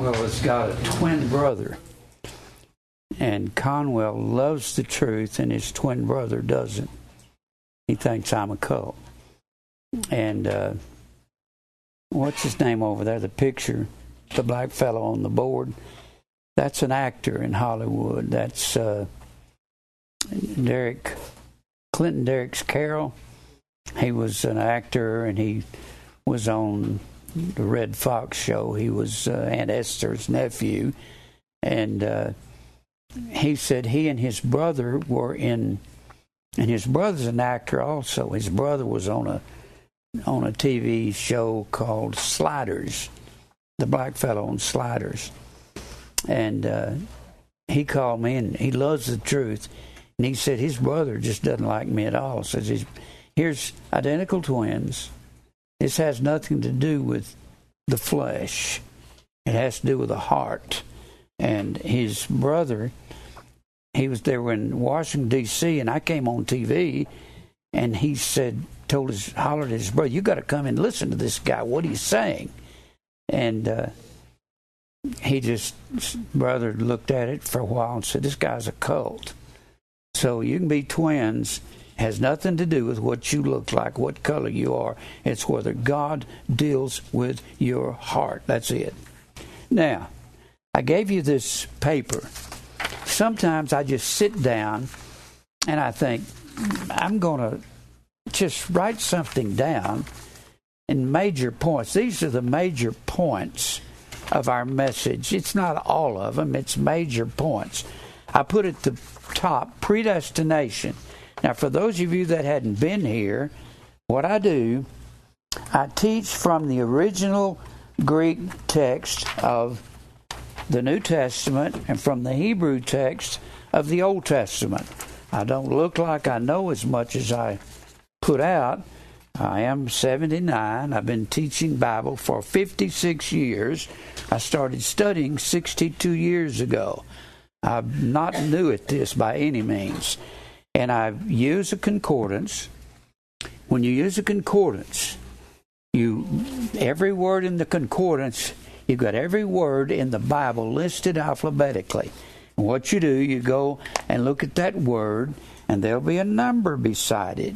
Conwell has got a twin brother. And Conwell loves the truth, and his twin brother doesn't. He thinks I'm a cult. And uh, what's his name over there? The picture, the black fellow on the board. That's an actor in Hollywood. That's uh, Derek Clinton Derricks-Carroll. He was an actor, and he was on the Redd Foxx show. He was uh, Aunt Esther's nephew, and uh, he said he and his brother were in, and his brother's an actor also. His brother was on a on a TV show called Sliders, the black fellow on Sliders, and uh, he called me and he loves the truth, and he said his brother just doesn't like me at all. Says he's here's identical twins. This has nothing to do with the flesh. It has to do with the heart. And his brother, he was there in Washington D.C. and I came on TV, and he said, told his hollered at his brother, "You got to come and listen to this guy. What he's saying." And uh, he just brother looked at it for a while and said, "This guy's a cult." So you can be twins has nothing to do with what you look like, what color you are. It's whether God deals with your heart. That's it. Now, I gave you this paper. Sometimes I just sit down and I think, I'm going to just write something down in major points. These are the major points of our message. It's not all of them, it's major points. I put at the top predestination. Now, for those of you that hadn't been here, what I do, I teach from the original Greek text of the New Testament and from the Hebrew text of the Old Testament. I don't look like I know as much as I put out. I am 79. I've been teaching Bible for 56 years. I started studying 62 years ago. I'm not new at this by any means and I use a concordance. When you use a concordance, you every word in the concordance, you've got every word in the Bible listed alphabetically. And what you do, you go and look at that word, and there'll be a number beside it.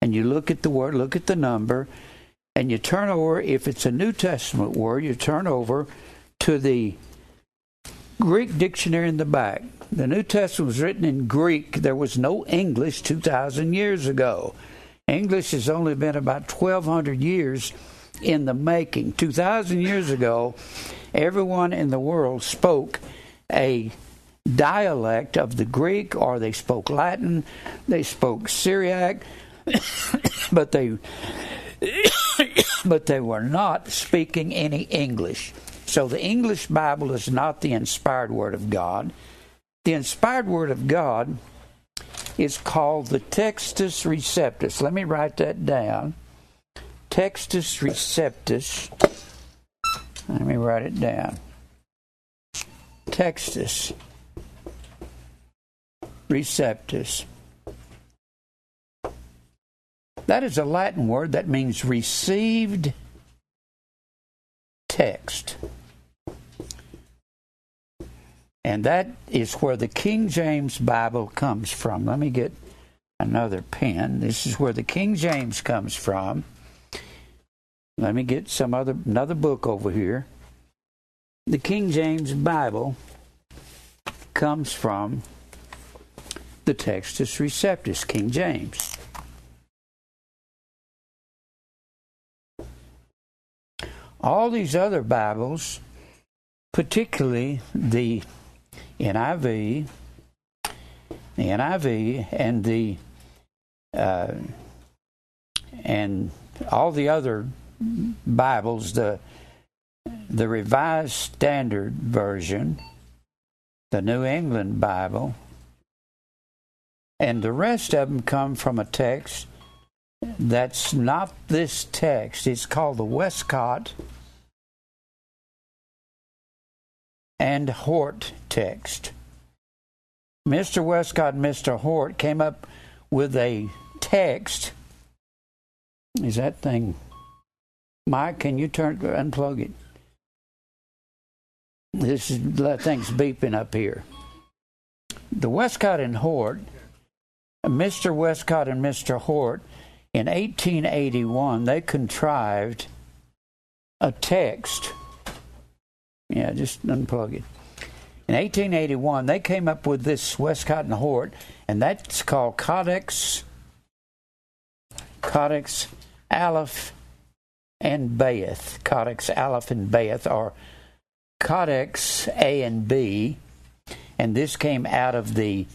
And you look at the word, look at the number, and you turn over. If it's a New Testament word, you turn over to the Greek dictionary in the back. The New Testament was written in Greek. There was no English 2,000 years ago. English has only been about 1,200 years in the making. 2,000 years ago, everyone in the world spoke a dialect of the Greek, or they spoke Latin, they spoke Syriac, but they but they were not speaking any English. So the English Bible is not the inspired Word of God. The inspired Word of God is called the Textus Receptus. Let me write that down. Textus Receptus. Let me write it down. Textus Receptus. That is a Latin word that means received text. And that is where the King James Bible comes from. Let me get another pen. This is where the King James comes from. Let me get some other another book over here. The King James Bible comes from the Textus Receptus, King James. All these other Bibles, particularly the NIV, the NIV, and the uh, and all the other Bibles, the the Revised Standard Version, the New England Bible, and the rest of them come from a text that's not this text. It's called the Westcott and Hort text. Mr. Westcott and Mr. Hort came up with a text. Is that thing? Mike, can you turn unplug it? this is things beeping up here. The Westcott and Hort, Mr. Westcott and Mr. Hort, in 1881, they contrived a text. Yeah, just unplug it. In 1881, they came up with this Westcott and Hort, and that's called Codex, Codex Aleph and Bayeth. Codex Aleph and Bayeth, are Codex A and B, and this came out of the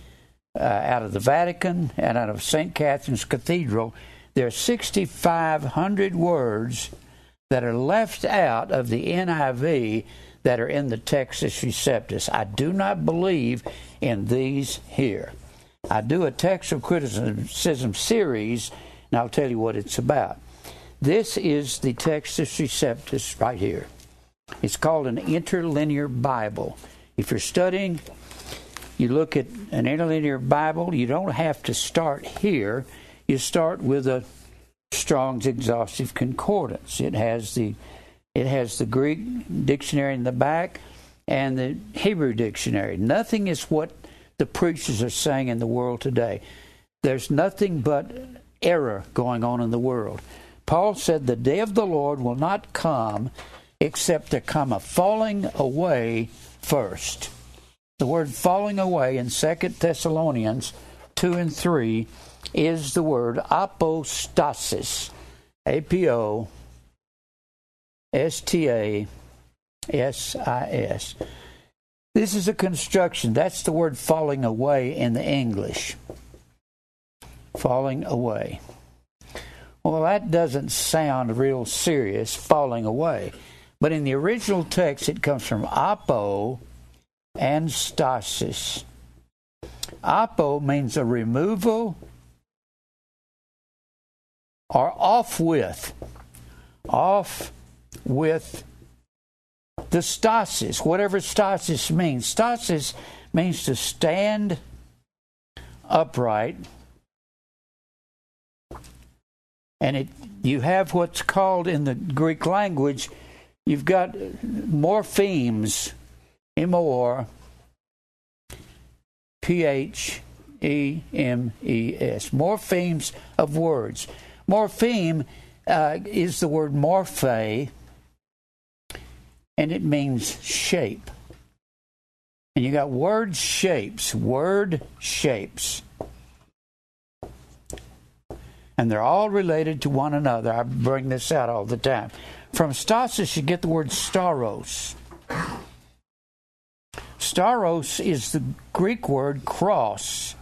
uh, out of the Vatican and out of St. Catherine's Cathedral. There are 6,500 words that are left out of the NIV that are in the Textus Receptus. I do not believe in these here. I do a textual criticism series, and I'll tell you what it's about. This is the Textus Receptus right here. It's called an interlinear Bible. If you're studying, you look at an interlinear Bible, you don't have to start here. You start with a Strong's Exhaustive Concordance. It has the it has the Greek dictionary in the back and the Hebrew dictionary. Nothing is what the preachers are saying in the world today. There's nothing but error going on in the world. Paul said, The day of the Lord will not come except there come a falling away first. The word falling away in 2 Thessalonians 2 and 3 is the word apostasis. A P O S T A S I S. This is a construction. That's the word falling away in the English. Falling away. Well, that doesn't sound real serious, falling away. But in the original text, it comes from apo and stasis. Apo means a removal or off with. Off with the stasis, whatever stasis means. Stasis means to stand upright. And it you have what's called in the Greek language, you've got morphemes, M O R P H E M E S, morphemes of words. Morpheme uh, is the word morphe, and it means shape. And you got word shapes, word shapes. And they're all related to one another. I bring this out all the time. From stasis, you get the word stauros. Stauros is the Greek word cross.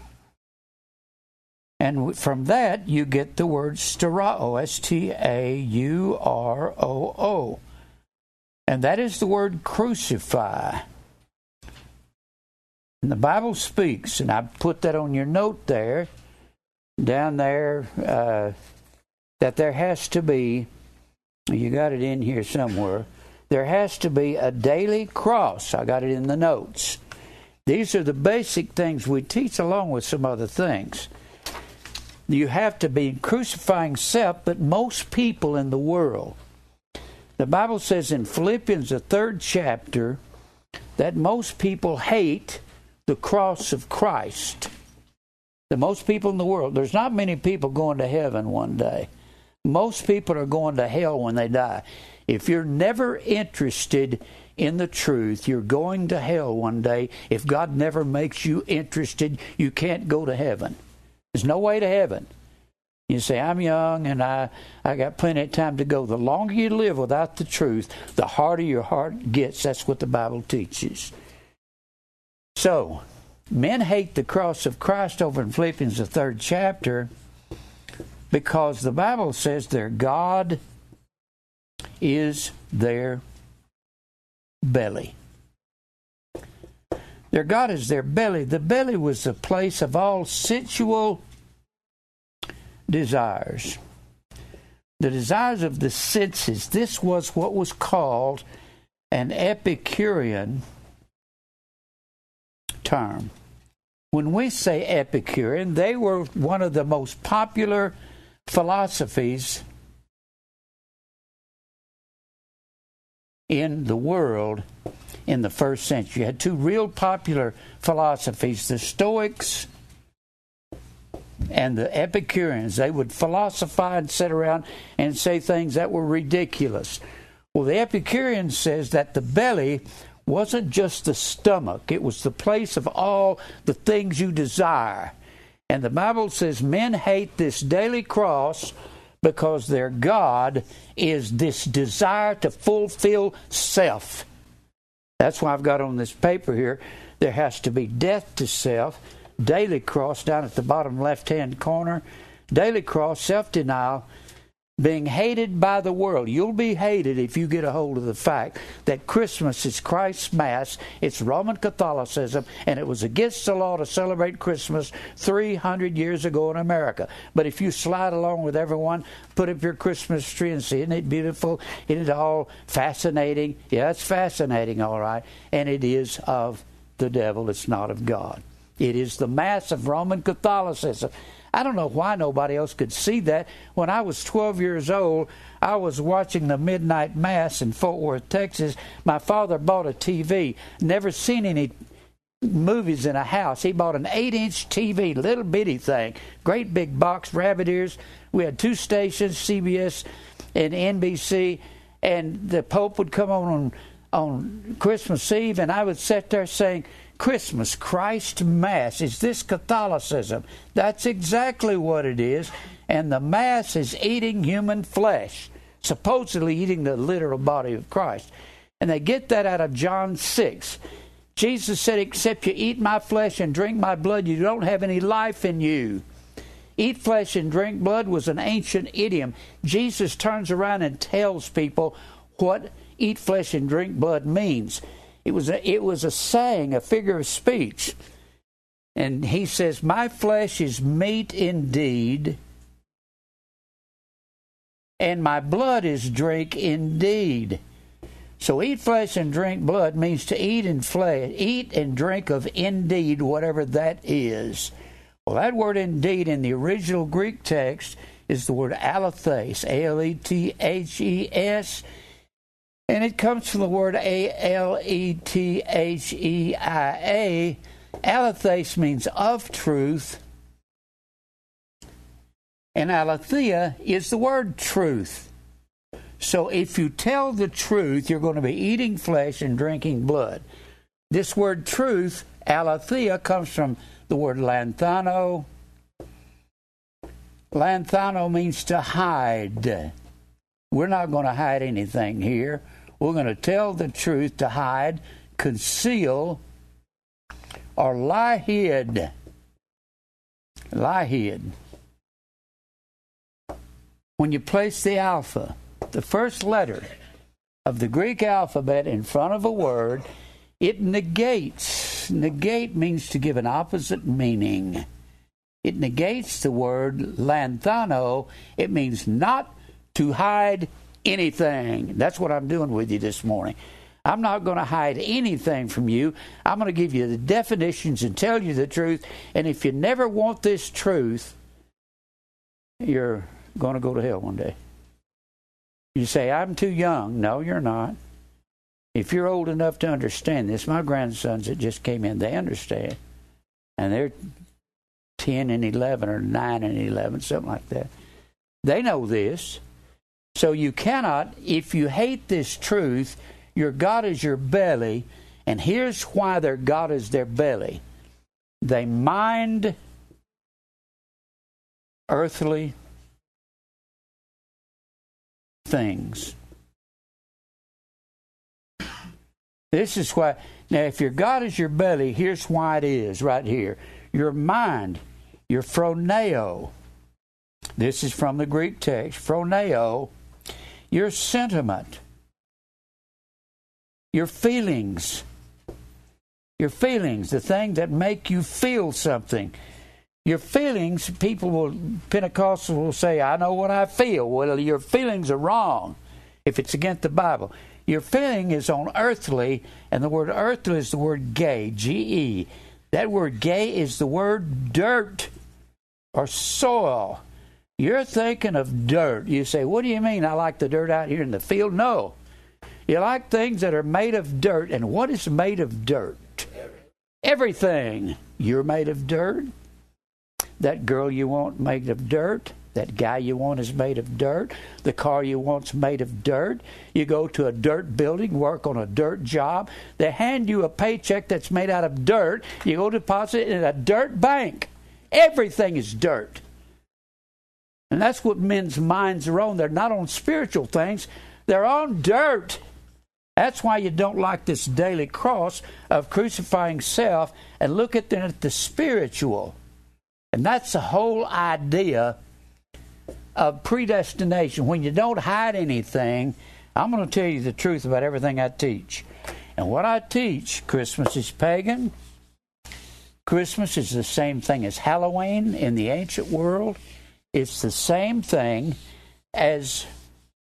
And from that, you get the word stauroo, S T A U R O O. And that is the word crucify. And the Bible speaks, and I put that on your note there, down there, uh, that there has to be, you got it in here somewhere, there has to be a daily cross. I got it in the notes. These are the basic things we teach along with some other things. You have to be crucifying self, but most people in the world the Bible says in Philippians, the third chapter, that most people hate the cross of Christ. The most people in the world, there's not many people going to heaven one day. Most people are going to hell when they die. If you're never interested in the truth, you're going to hell one day. If God never makes you interested, you can't go to heaven. There's no way to heaven. You say, I'm young and I, I got plenty of time to go. The longer you live without the truth, the harder your heart gets. That's what the Bible teaches. So, men hate the cross of Christ over in Philippians, the third chapter, because the Bible says their God is their belly. Their God is their belly. The belly was the place of all sensual desires. The desires of the senses. This was what was called an Epicurean term. When we say Epicurean, they were one of the most popular philosophies in the world in the first century. You had two real popular philosophies the Stoics and the Epicureans. They would philosophize and sit around and say things that were ridiculous. Well, the Epicurean says that the belly wasn't just the stomach, it was the place of all the things you desire. And the Bible says men hate this daily cross because their God is this desire to fulfill self. That's why I've got on this paper here there has to be death to self, daily cross down at the bottom left hand corner, daily cross, self denial, being hated by the world. You'll be hated if you get a hold of the fact that Christmas is Christ's Mass, it's Roman Catholicism, and it was against the law to celebrate Christmas 300 years ago in America. But if you slide along with everyone, put up your Christmas tree and see, isn't it beautiful? Isn't it all fascinating? Yeah, it's fascinating, all right. And it is of the devil, it's not of God. It is the Mass of Roman Catholicism. I don't know why nobody else could see that. When I was 12 years old, I was watching the midnight mass in Fort Worth, Texas. My father bought a TV. Never seen any movies in a house. He bought an eight-inch TV, little bitty thing, great big box, rabbit ears. We had two stations, CBS and NBC, and the Pope would come on on, on Christmas Eve, and I would sit there saying Christmas, Christ Mass. Is this Catholicism? That's exactly what it is. And the Mass is eating human flesh, supposedly eating the literal body of Christ. And they get that out of John 6. Jesus said, Except you eat my flesh and drink my blood, you don't have any life in you. Eat flesh and drink blood was an ancient idiom. Jesus turns around and tells people what eat flesh and drink blood means. It was a, it was a saying, a figure of speech. And he says, My flesh is meat indeed, and my blood is drink indeed. So eat flesh and drink blood means to eat and flesh, eat and drink of indeed, whatever that is. Well, that word indeed in the original Greek text is the word alethes, A L E T H E S. And it comes from the word A L E T H E I A. Aletheia means of truth. And aletheia is the word truth. So if you tell the truth, you're going to be eating flesh and drinking blood. This word truth, aletheia, comes from the word lanthano. Lanthano means to hide. We're not going to hide anything here. We're going to tell the truth to hide, conceal, or lie hid. Lie hid. When you place the alpha, the first letter of the Greek alphabet in front of a word, it negates. Negate means to give an opposite meaning. It negates the word lanthano. It means not to hide anything. That's what I'm doing with you this morning. I'm not going to hide anything from you. I'm going to give you the definitions and tell you the truth. And if you never want this truth, you're going to go to hell one day. You say, I'm too young. No, you're not. If you're old enough to understand this, my grandsons that just came in, they understand. And they're 10 and 11 or 9 and 11, something like that. They know this. So you cannot, if you hate this truth, your God is your belly, and here's why their God is their belly. They mind earthly things. This is why, now, if your God is your belly, here's why it is right here. Your mind, your phroneo. This is from the Greek text. Phroneo your sentiment, your feelings, your feelings, the things that make you feel something. Your feelings, people will, Pentecostals will say, I know what I feel. Well, your feelings are wrong if it's against the Bible. Your feeling is on earthly, and the word earthly is the word gay, G E. That word gay is the word dirt or soil. You're thinking of dirt. You say, What do you mean? I like the dirt out here in the field? No. You like things that are made of dirt. And what is made of dirt? Everything. You're made of dirt. That girl you want made of dirt. That guy you want is made of dirt. The car you want's made of dirt. You go to a dirt building, work on a dirt job. They hand you a paycheck that's made out of dirt. You go deposit it in a dirt bank. Everything is dirt. And that's what men's minds are on. They're not on spiritual things, they're on dirt. That's why you don't like this daily cross of crucifying self and look at the, at the spiritual. And that's the whole idea of predestination. When you don't hide anything, I'm going to tell you the truth about everything I teach. And what I teach, Christmas is pagan. Christmas is the same thing as Halloween in the ancient world. It's the same thing as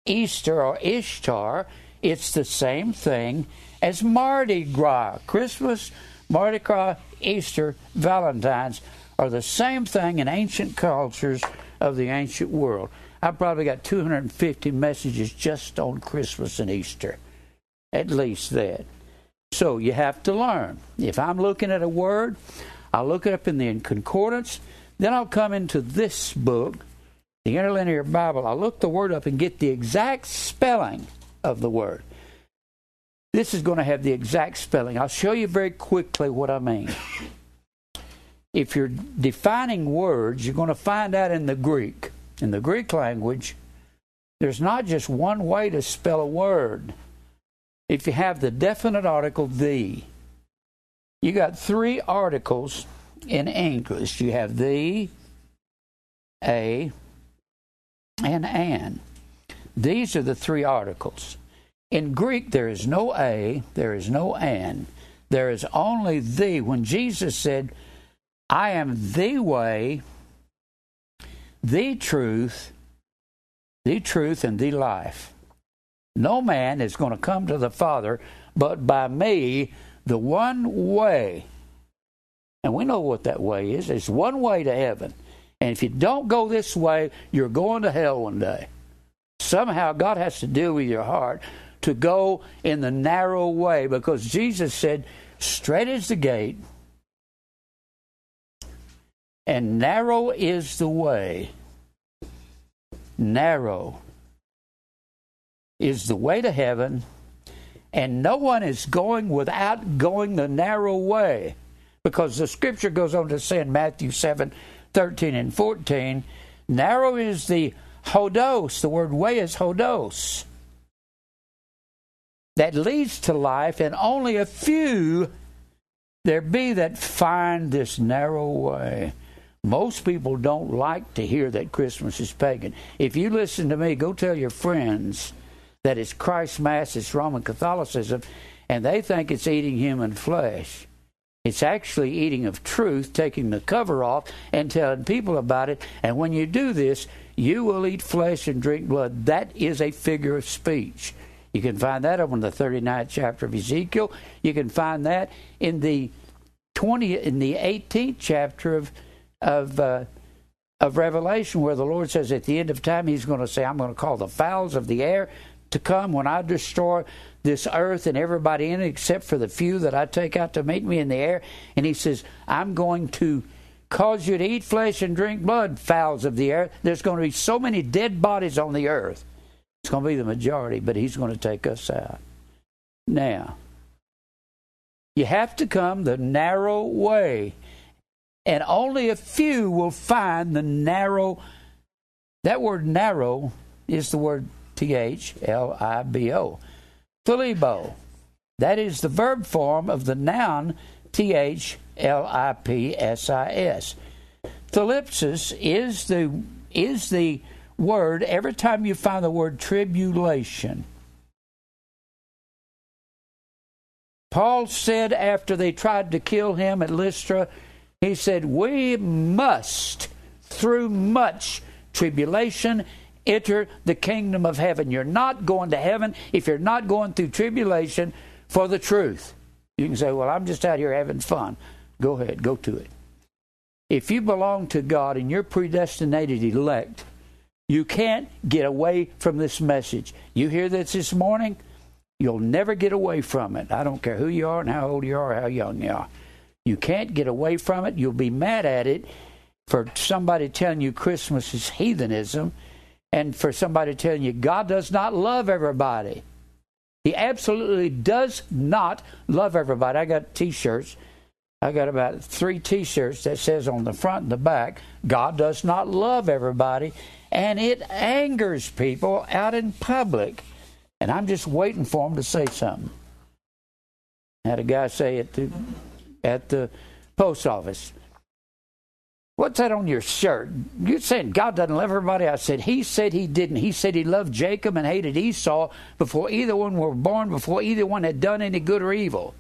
Easter or Ishtar. It's the same thing as Mardi Gras. Christmas, Mardi Gras, Easter, Valentine's are the same thing in ancient cultures of the ancient world. I probably got 250 messages just on Christmas and Easter. At least that. So you have to learn. If I'm looking at a word, I'll look it up in the concordance. Then I'll come into this book, the Interlinear Bible. I'll look the word up and get the exact spelling of the word. This is going to have the exact spelling. I'll show you very quickly what I mean. If you're defining words, you're going to find out in the Greek. In the Greek language, there's not just one way to spell a word. If you have the definite article the, you got three articles in English. You have the, a, and an. These are the three articles. In Greek, there is no a, there is no an. There is only the. When Jesus said, I am the way, the truth, the truth, and the life. No man is going to come to the Father but by me, the one way. And we know what that way is. It's one way to heaven. And if you don't go this way, you're going to hell one day. Somehow God has to deal with your heart to go in the narrow way because Jesus said, Straight is the gate, and narrow is the way. Narrow is the way to heaven, and no one is going without going the narrow way. Because the scripture goes on to say in Matthew 7 13 and 14, narrow is the hodos, the word way is hodos, that leads to life, and only a few there be that find this narrow way. Most people don't like to hear that Christmas is pagan. If you listen to me, go tell your friends that it's Christ Mass, it's Roman Catholicism, and they think it's eating human flesh. It's actually eating of truth, taking the cover off and telling people about it. And when you do this, you will eat flesh and drink blood. That is a figure of speech. You can find that over in the 39th chapter of Ezekiel. You can find that in the 20 in the 18th chapter of of uh, of Revelation, where the Lord says at the end of time, He's going to say, "I'm going to call the fowls of the air to come when I destroy this earth and everybody in it, except for the few that I take out to meet me in the air." And He says, "I'm going to." Cause you to eat flesh and drink blood, fowls of the air. There's going to be so many dead bodies on the earth. It's going to be the majority, but he's going to take us out. Now, you have to come the narrow way and only a few will find the narrow. That word narrow is the word T H L I B O. Thalibo. That is the verb form of the noun T H L I P S I S. Thalipsis is the is the word every time you find the word tribulation. Paul said after they tried to kill him at Lystra, he said, We must, through much tribulation, enter the kingdom of heaven. You're not going to heaven if you're not going through tribulation for the truth. You can say, Well, I'm just out here having fun. Go ahead, go to it. If you belong to God and you're predestinated elect, you can't get away from this message. You hear this this morning? You'll never get away from it. I don't care who you are and how old you are how young you are. You can't get away from it. You'll be mad at it for somebody telling you Christmas is heathenism and for somebody telling you God does not love everybody. He absolutely does not love everybody. I got t shirts. I got about three t shirts that says on the front and the back, God does not love everybody. And it angers people out in public. And I'm just waiting for them to say something. I had a guy say the at the post office, What's that on your shirt? You saying God doesn't love everybody. I said, He said He didn't. He said He loved Jacob and hated Esau before either one were born, before either one had done any good or evil.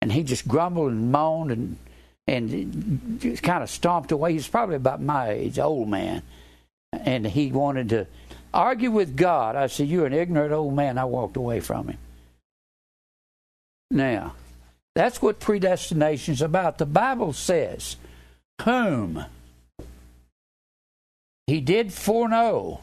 And he just grumbled and moaned and and just kind of stomped away. He's probably about my age, old man. And he wanted to argue with God. I said, You're an ignorant old man. I walked away from him. Now, that's what predestination is about. The Bible says whom he did foreknow.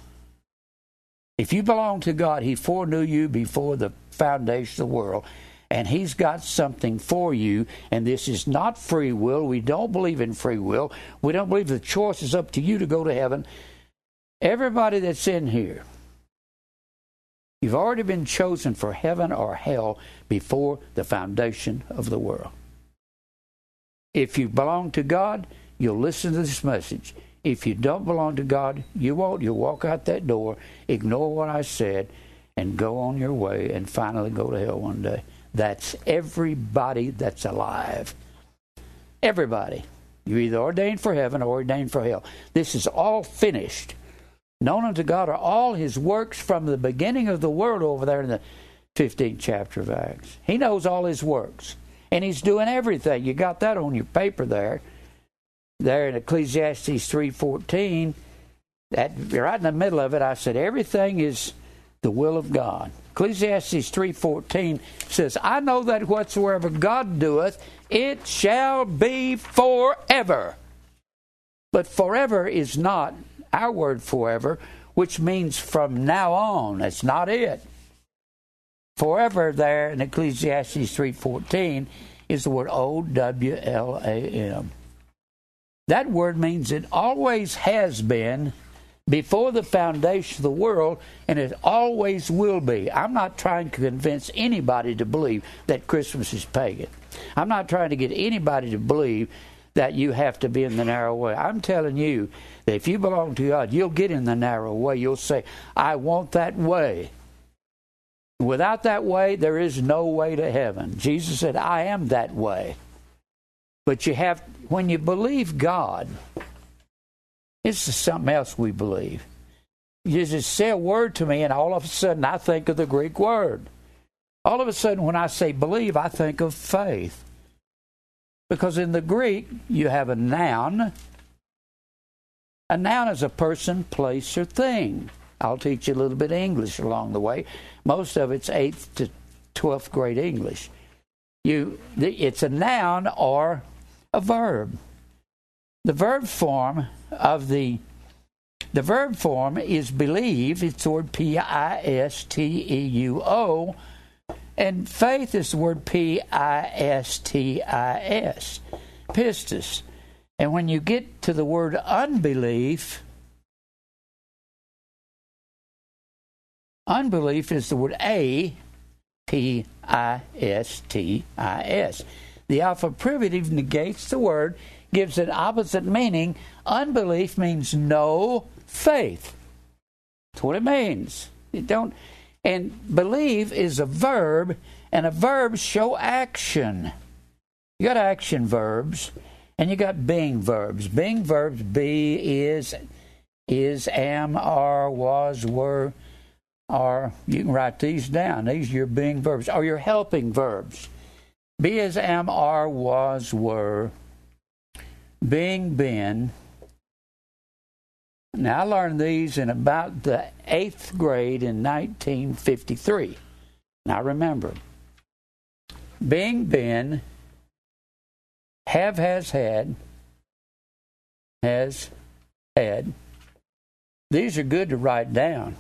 If you belong to God, he foreknew you before the foundation of the world. And he's got something for you, and this is not free will. We don't believe in free will. We don't believe the choice is up to you to go to heaven. Everybody that's in here, you've already been chosen for heaven or hell before the foundation of the world. If you belong to God, You'll listen to this message. If you don't belong to God, you won't. You'll walk out that door, ignore what I said, and go on your way and finally go to hell one day. That's everybody that's alive. Everybody. You're either ordained for heaven or ordained for hell. This is all finished. Known unto God are all his works from the beginning of the world over there in the 15th chapter of Acts. He knows all his works. And he's doing everything. You got that on your paper there there in Ecclesiastes 3:14, that right in the middle of it, I said everything is the will of God. Ecclesiastes 3:14 says, "I know that whatsoever God doeth, it shall be forever." But forever is not our word forever, which means from now on. That's not it. Forever there in Ecclesiastes 3:14 is the word O W L A M. That word means it always has been before the foundation of the world, and it always will be. I'm not trying to convince anybody to believe that Christmas is pagan. I'm not trying to get anybody to believe that you have to be in the narrow way. I'm telling you that if you belong to God, you'll get in the narrow way. You'll say, I want that way. Without that way, there is no way to heaven. Jesus said, I am that way. But you have, when you believe God, it's something else we believe. You just say a word to me, and all of a sudden I think of the Greek word. All of a sudden, when I say believe, I think of faith. Because in the Greek, you have a noun. A noun is a person, place, or thing. I'll teach you a little bit of English along the way. Most of it's 8th to 12th grade English. You, it's a noun or a verb. The verb form of the the verb form is believe. It's the word P I S T E U O, and faith is the word P I S T I S, pistis. And when you get to the word unbelief, unbelief is the word A P I S T I S. The alpha privative negates the word, gives an opposite meaning. Unbelief means no faith. That's what it means. You don't and believe is a verb, and a verb show action. You got action verbs, and you got being verbs. Being verbs be, is, is, am, are, was, were, are. You can write these down. These are your being verbs, or your helping verbs. Be as am, are, was, were, being, been. Now, I learned these in about the eighth grade in 1953. Now, remember, being, been, have, has, had, has, had. These are good to write down.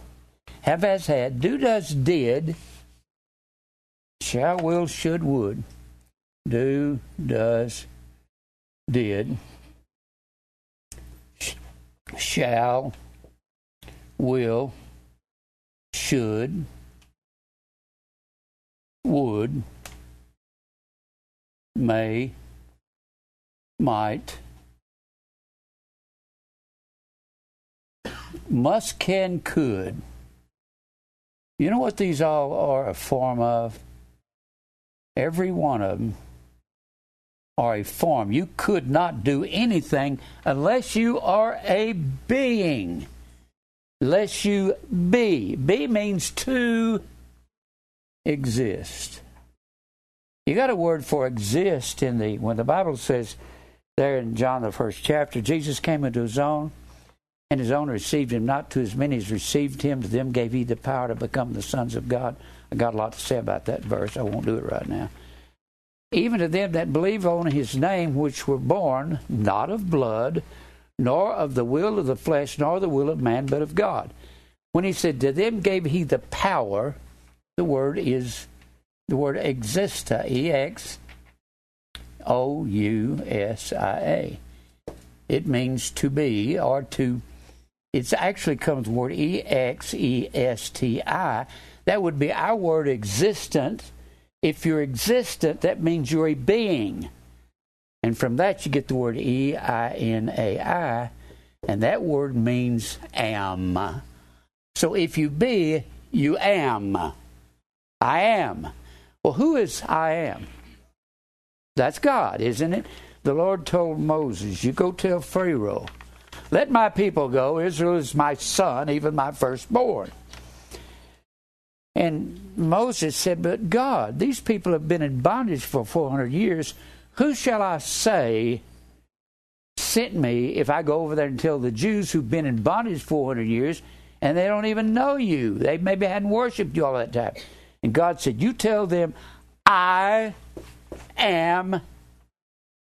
Have, has, had, do, does, did, shall, will, should, would, do, does, did, shall, will, should, would, may, might, must, can, could. You know what these all are a form of? Every one of them are a form. You could not do anything unless you are a being. Unless you be. Be means to exist. You got a word for exist in the when the Bible says there in John the first chapter, Jesus came into his own, and his own received him not to as many as received him, to them gave he the power to become the sons of God. I got a lot to say about that verse. I won't do it right now. Even to them that believe on his name, which were born not of blood, nor of the will of the flesh, nor the will of man, but of God. When he said, To them gave he the power, the word is the word exousia, E X O U S I A. It means to be or to, it actually comes the word E X E S T I. That would be our word existent. If you're existent, that means you're a being. And from that, you get the word E I N A I, and that word means am. So if you be, you am. I am. Well, who is I am? That's God, isn't it? The Lord told Moses, You go tell Pharaoh, let my people go. Israel is my son, even my firstborn. And Moses said, But God, these people have been in bondage for 400 years. Who shall I say sent me if I go over there and tell the Jews who've been in bondage 400 years and they don't even know you? They maybe hadn't worshiped you all that time. And God said, You tell them, I am,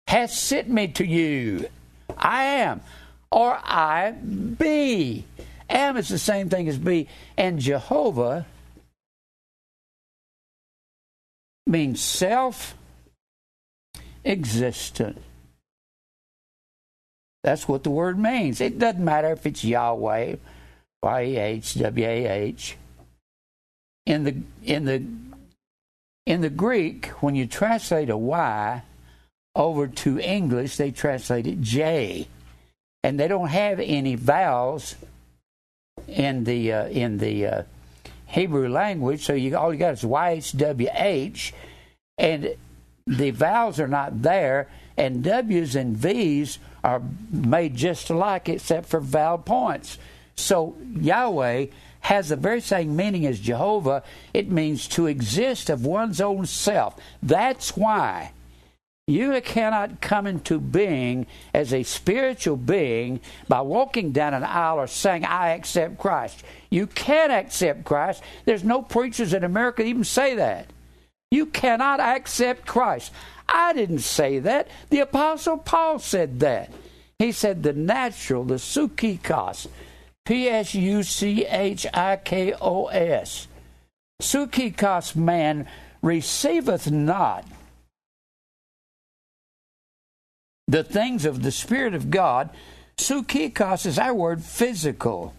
has sent me to you. I am. Or I be. Am is the same thing as be. And Jehovah means self existent. That's what the word means. It doesn't matter if it's Yahweh, Y E H W A H. In the in the in the Greek, when you translate a Y over to English, they translate it J, and they don't have any vowels in the uh, in the uh, Hebrew language. So you all you got is Y H W H, and the vowels are not there, and W's and V's are made just alike except for vowel points. So Yahweh has the very same meaning as Jehovah. It means to exist of one's own self. That's why you cannot come into being as a spiritual being by walking down an aisle or saying, I accept Christ. You can't accept Christ. There's no preachers in America even say that. You cannot accept Christ. I didn't say that. The Apostle Paul said that. He said the natural, the suchikos, P S U C H I K O S, suchikos man receiveth not the things of the Spirit of God. Suchikos is our word physical.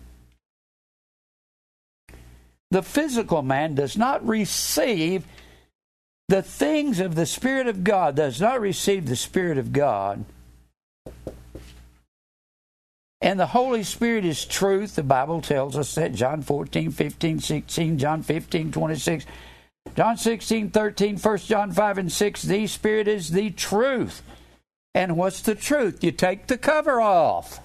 The physical man does not receive the things of the Spirit of God, does not receive the Spirit of God. And the Holy Spirit is truth. The Bible tells us that John 14, 15, 16, John 15, 26, John 16, 13, 1 John 5 and 6. The Spirit is the truth. And what's the truth? You take the cover off.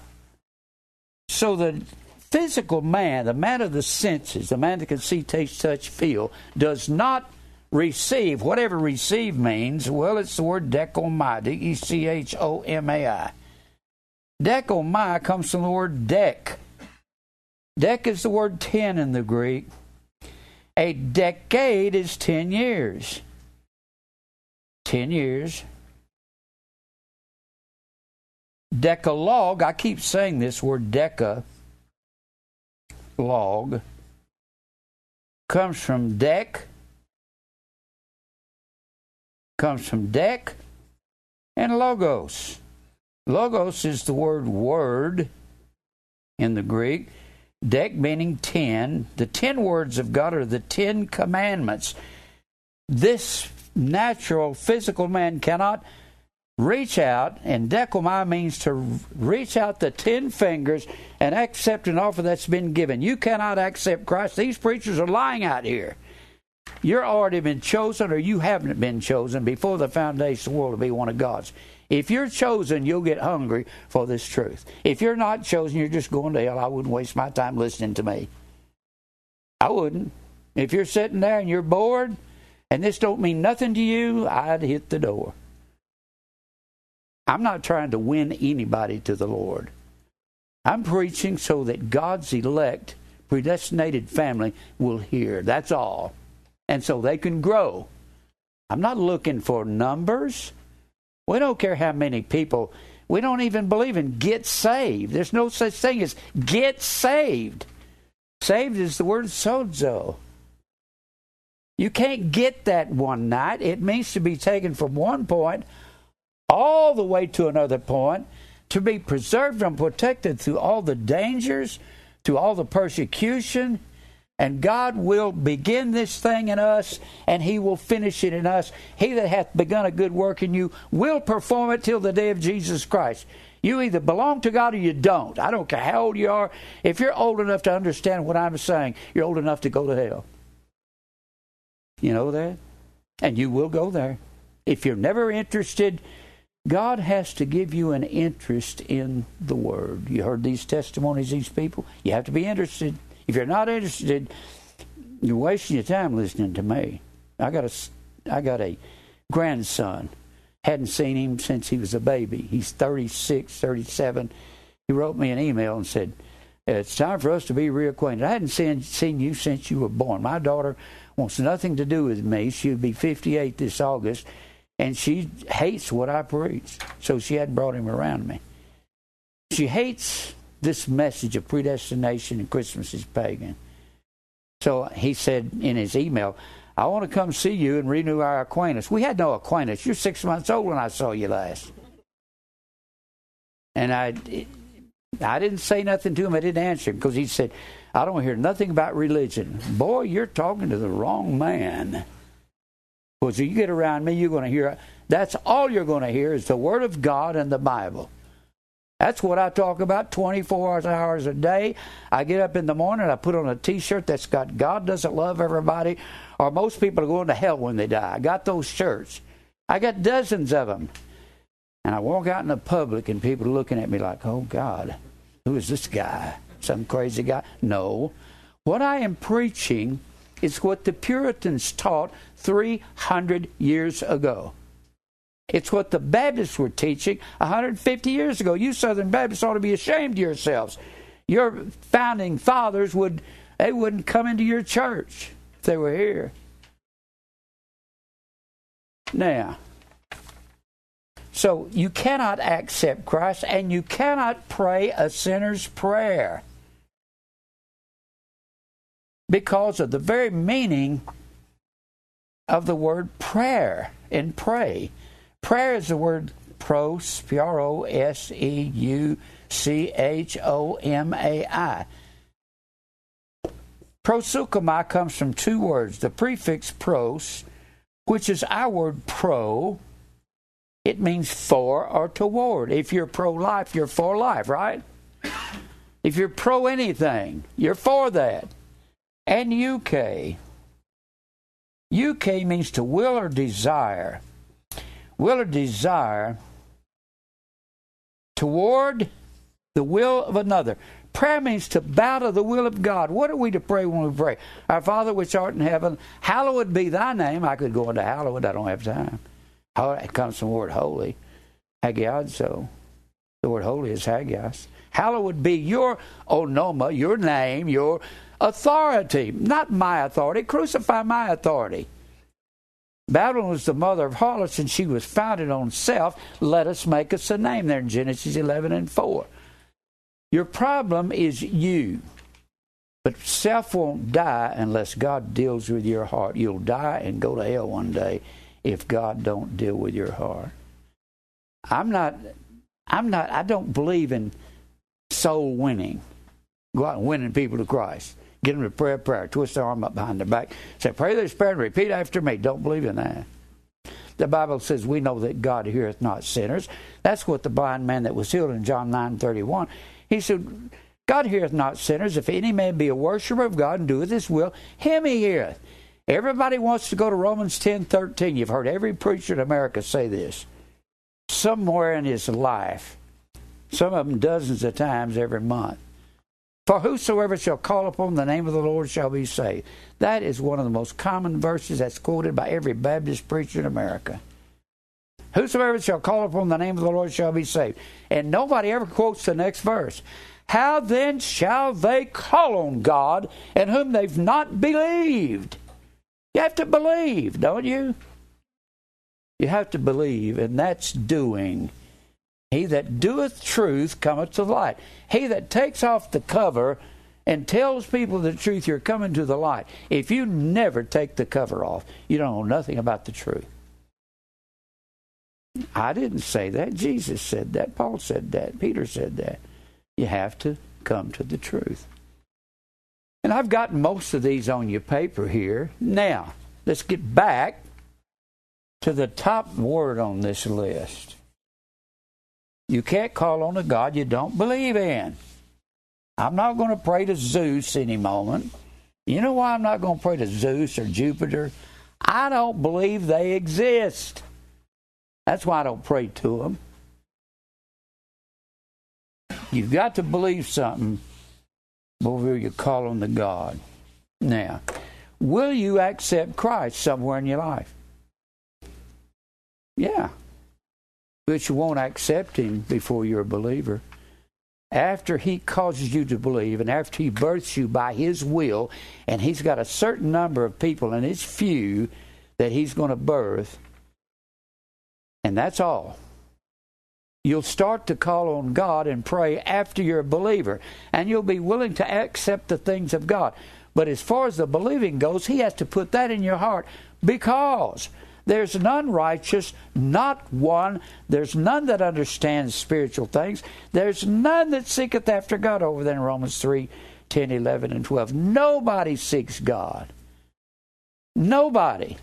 So the physical man, the man of the senses, the man that can see, taste, touch, feel, does not receive, whatever receive means, well, it's the word dechomai, D E C H O M A I. Dechomai comes from the word dec. Dec is the word ten in the Greek. A decade is ten years. Ten years. Decalogue, I keep saying this word deca, log, comes from dec comes from dek and logos. Logos is the word word in the Greek. Dek meaning ten. The ten words of God are the ten commandments. This natural physical man cannot reach out, and dekomai means to reach out the ten fingers and accept an offer that's been given. You cannot accept Christ. These preachers are lying out here. You're already been chosen, or you haven't been chosen before the foundation of the world to be one of God's. If you're chosen, you'll get hungry for this truth. If you're not chosen, you're just going to hell. I wouldn't waste my time listening to me. I wouldn't. If you're sitting there and you're bored, and this don't mean nothing to you, I'd hit the door. I'm not trying to win anybody to the Lord. I'm preaching so that God's elect, predestinated family will hear. That's all. And so they can grow. I'm not looking for numbers. We don't care how many people. We don't even believe in get saved. There's no such thing as get saved. Saved is the word sozo. You can't get that one night. It means to be taken from one point all the way to another point, to be preserved and protected through all the dangers, through all the persecution. And God will begin this thing in us, and He will finish it in us. He that hath begun a good work in you will perform it till the day of Jesus Christ. You either belong to God or you don't. I don't care how old you are. If you're old enough to understand what I'm saying, you're old enough to go to hell. You know that? And you will go there. If you're never interested, God has to give you an interest in the Word. You heard these testimonies, these people? You have to be interested. If you're not interested, you're wasting your time listening to me. I got a, I got a grandson. Hadn't seen him since he was a baby. He's 36, 37. He wrote me an email and said, It's time for us to be reacquainted. I hadn't seen, seen you since you were born. My daughter wants nothing to do with me. She'll be 58 this August, and she hates what I preach. So she hadn't brought him around me. She hates this message of predestination and Christmas is pagan. So he said in his email, I want to come see you and renew our acquaintance. We had no acquaintance. You're six months old when I saw you last. And I, I didn't say nothing to him. I didn't answer him because he said, I don't hear nothing about religion. Boy, you're talking to the wrong man. Because if you get around me, you're going to hear, that's all you're going to hear is the Word of God and the Bible. That's what I talk about 24 hours a day. I get up in the morning, I put on a t shirt that's got God doesn't love everybody, or most people are going to hell when they die. I got those shirts. I got dozens of them. And I walk out in the public, and people are looking at me like, oh, God, who is this guy? some crazy guy. No. What I am preaching is what the Puritans taught 300 years ago. It's what the Baptists were teaching 150 years ago. You Southern Baptists ought to be ashamed of yourselves. Your founding fathers would they wouldn't come into your church if they were here. Now, so you cannot accept Christ and you cannot pray a sinner's prayer because of the very meaning of the word prayer and pray. Prayer is the word pros, P R O S E U C H O M A I. Comes from two words. The prefix pros, which is our word pro, it means for or toward. If you're pro life, you're for life, right? If you're pro anything, you're for that and euche. Euche means to will or desire. Will or desire toward the will of another. Prayer means to bow to the will of God. What are we to pray when we pray? Our Father which art in heaven, hallowed be thy name. I could go into hallowed, I don't have time. It comes from the word holy. Hagiad, so. The word holy is hagios. Hallowed be your onoma, your name, your authority, not my authority. Crucify my authority. Babylon was the mother of harlots, and she was founded on self. Let us make us a name there in Genesis 11 and 4. Your problem is you. But self won't die unless God deals with your heart. You'll die and go to hell one day if God don't deal with your heart. I'm not I'm not I don't believe in soul winning. Go out and winning people to Christ. Get them to pray a prayer, twist their arm up behind their back, say, pray this prayer and repeat after me. Don't believe in that. The Bible says we know that God heareth not sinners. That's what the blind man that was healed in John nine thirty one. He said, God heareth not sinners. If any man be a worshiper of God and doeth his will, him he heareth. Everybody wants to go to Romans ten thirteen. You've heard every preacher in America say this. Somewhere in his life, some of them dozens of times every month. For whosoever shall call upon the name of the Lord shall be saved. That is one of the most common verses that's quoted by every Baptist preacher in America. Whosoever shall call upon the name of the Lord shall be saved. And nobody ever quotes the next verse. How then shall they call on God in whom they've not believed? You have to believe, don't you? You have to believe, and that's doing. He that doeth truth cometh to light. He that takes off the cover and tells people the truth, you're coming to the light. If you never take the cover off, you don't know nothing about the truth. I didn't say that. Jesus said that. Paul said that. Peter said that. You have to come to the truth. And I've got most of these on your paper here. Now, let's get back to the top word on this list. You can't call on a God you don't believe in. I'm not going to pray to Zeus any moment. You know why I'm not going to pray to Zeus or Jupiter? I don't believe they exist. That's why I don't pray to them. You've got to believe something before you call on the God. Now, will you accept Christ somewhere in your life? Yeah but you won't accept him before you're a believer. After he causes you to believe and after he births you by his will, and he's got a certain number of people, and it's few that he's going to birth, and that's all. You'll start to call on God and pray after you're a believer, and you'll be willing to accept the things of God. But as far as the believing goes, He has to put that in your heart because there's none righteous, not one. There's none that understands spiritual things. There's none that seeketh after God over there in Romans 3 10, 11, and 12. Nobody seeks God. Nobody.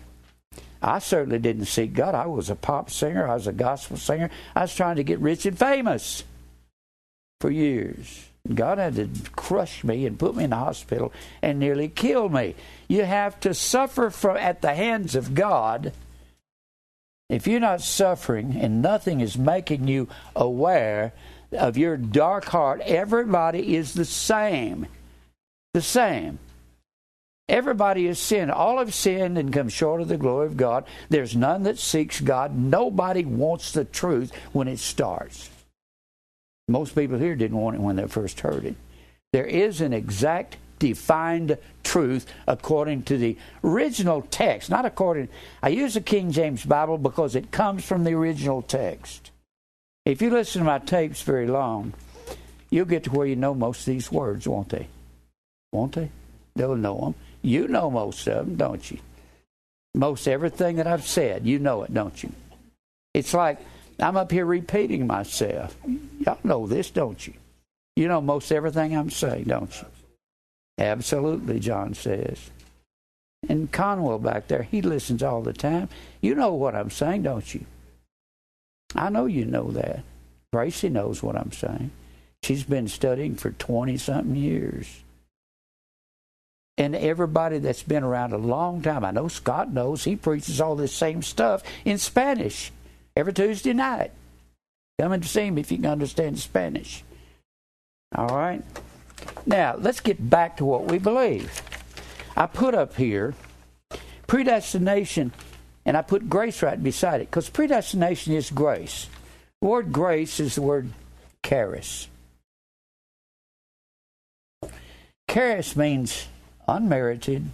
I certainly didn't seek God. I was a pop singer, I was a gospel singer. I was trying to get rich and famous for years. God had to crush me and put me in the hospital and nearly kill me. You have to suffer from at the hands of God if you're not suffering and nothing is making you aware of your dark heart, everybody is the same. The same. Everybody has sinned. All have sinned and come short of the glory of God. There's none that seeks God. Nobody wants the truth when it starts. Most people here didn't want it when they first heard it. There is an exact defined truth according to the original text, not according. I use the King James Bible because it comes from the original text. If you listen to my tapes very long, you'll get to where you know most of these words, won't they? Won't they? They'll know them. You know most of them, don't you? Most everything that I've said, you know it, don't you? It's like I'm up here repeating myself. Y'all know this, don't you? You know most everything I'm saying, don't you? Absolutely, John says. And Conwell back there, he listens all the time. You know what I'm saying, don't you? I know you know that. Gracie knows what I'm saying. She's been studying for 20 something years. And everybody that's been around a long time, I know Scott knows, he preaches all this same stuff in Spanish every Tuesday night. Come and see him if you can understand Spanish. All right? Now, let's get back to what we believe. I put up here predestination, and I put grace right beside it because predestination is grace. The word grace is the word charis. Charis means unmerited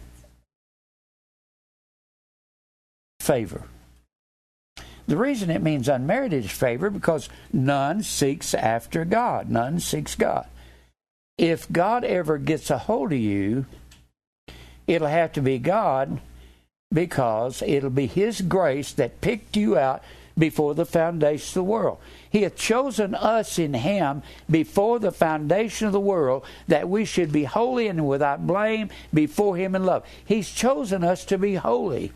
favor. The reason it means unmerited favor because none seeks after God. None seeks God if God ever gets a hold of you, it'll have to be God because it'll be His grace that picked you out before the foundation of the world. He hath chosen us in Him before the foundation of the world that we should be holy and without blame before Him in love. He's chosen us to be holy.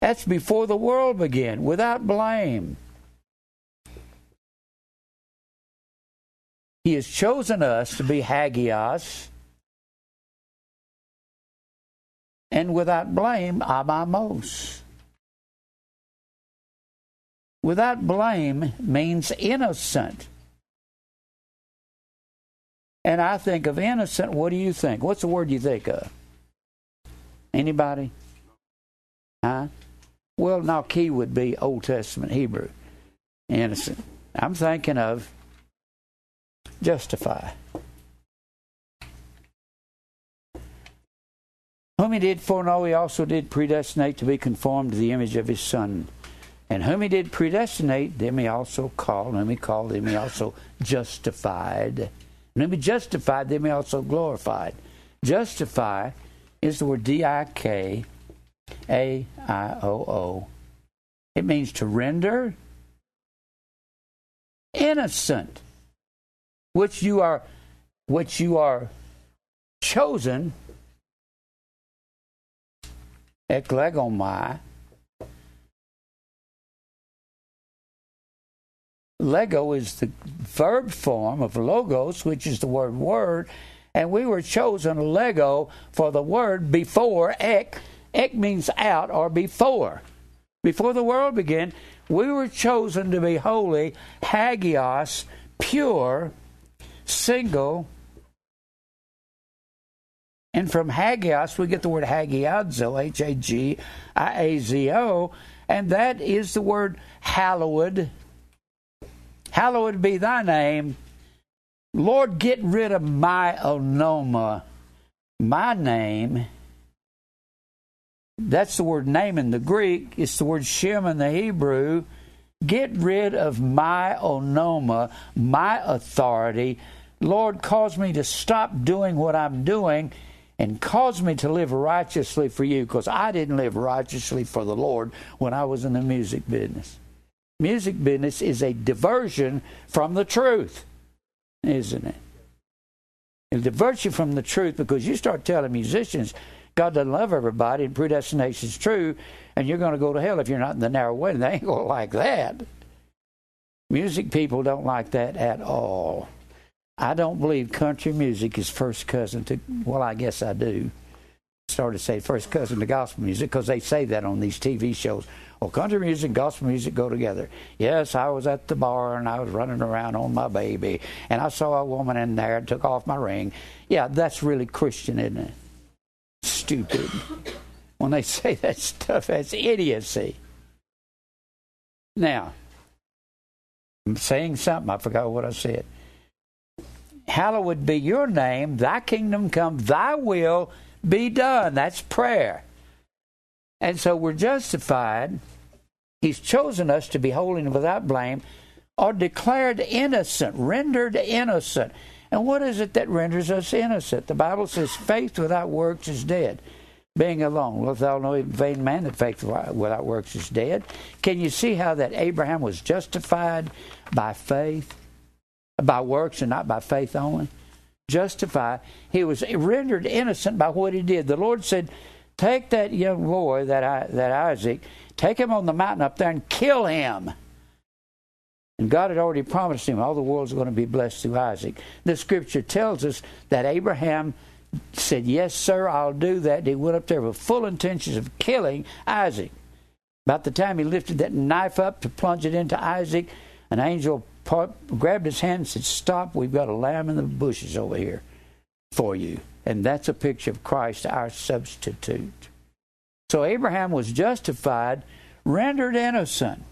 That's before the world began, without blame. He has chosen us to be hagios and without blame, amomos. Without blame means innocent. And I think of innocent, what do you think? What's the word you think of? Anybody? Huh? Well, naqi would be Old Testament Hebrew. Innocent. I'm thinking of justify. Whom he did foreknow, he also did predestinate to be conformed to the image of his Son and whom he did predestinate, them he also called. And whom he called, them he also justified. And whom he justified, them he also glorified. Justify is the word D I K A I O O. It means to render innocent, which you are, which you are chosen, eklegomai, Lego is the verb form of logos, which is the word word, and we were chosen Lego for the word before ek. Ek means out or before. Before the world began, we were chosen to be holy, hagios, pure, single. And from hagios, we get the word hagiadzo, H A G I A Z O, and that is the word hallowed Hallowed be thy name. Lord, get rid of my onoma, my name. That's the word name in the Greek. It's the word shem in the Hebrew. Get rid of my onoma, my authority. Lord, cause me to stop doing what I'm doing and cause me to live righteously for you because I didn't live righteously for the Lord when I was in the music business music business is a diversion from the truth, isn't it? It diverts you from the truth because you start telling musicians God doesn't love everybody and predestination is true, and you're going to go to hell if you're not in the narrow way. And they ain't going to like that. Music people don't like that at all. I don't believe country music is first cousin to, well, I guess I do. Started to say first cousin to gospel music because they say that on these TV shows. Well, country music and gospel music go together. Yes, I was at the bar and I was running around on my baby, and I saw a woman in there and took off my ring. Yeah, that's really Christian, isn't it? Stupid. when they say that stuff, that's idiocy. Now, I'm saying something, I forgot what I said. Hallowed be your name, thy kingdom come, thy will be done. That's prayer. And so we're justified He's chosen us to be holy and without blame, or declared innocent, rendered innocent. And what is it that renders us innocent? The Bible says faith without works is dead. Being alone. Well, thou know vain man that faith without works is dead. Can you see how that Abraham was justified by faith, by works, and not by faith only? Justified. He was rendered innocent by what he did. The Lord said, Take that young boy, that, I, that Isaac, Take him on the mountain up there and kill him. And God had already promised him all the world's going to be blessed through Isaac. The scripture tells us that Abraham said, Yes, sir, I'll do that. He went up there with full intentions of killing Isaac. About the time he lifted that knife up to plunge it into Isaac, an angel grabbed his hand and said, Stop, we've got a lamb in the bushes over here for you. And that's a picture of Christ, our substitute. So Abraham was justified, rendered innocent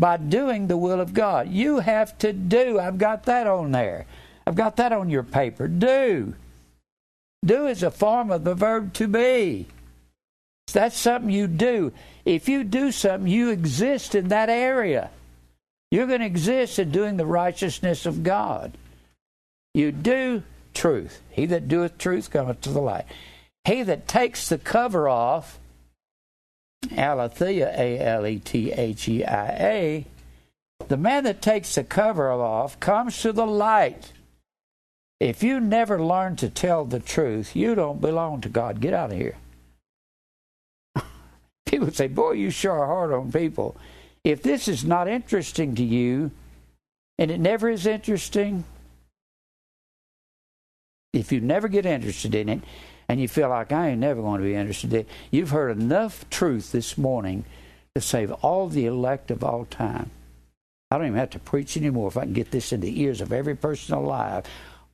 by doing the will of God. You have to do. I've got that on there. I've got that on your paper. Do. Do is a form of the verb to be. That's something you do. If you do something, you exist in that area. You're going to exist in doing the righteousness of God. You do truth. He that doeth truth cometh to the light. He that takes the cover off, Aletheia, A L E T H E I A, the man that takes the cover off comes to the light. If you never learn to tell the truth, you don't belong to God. Get out of here. People say, Boy, you sure are hard on people. If this is not interesting to you, and it never is interesting, if you never get interested in it, and you feel like I ain't never going to be interested you've heard enough truth this morning to save all the elect of all time. I don't even have to preach anymore if I can get this in the ears of every person alive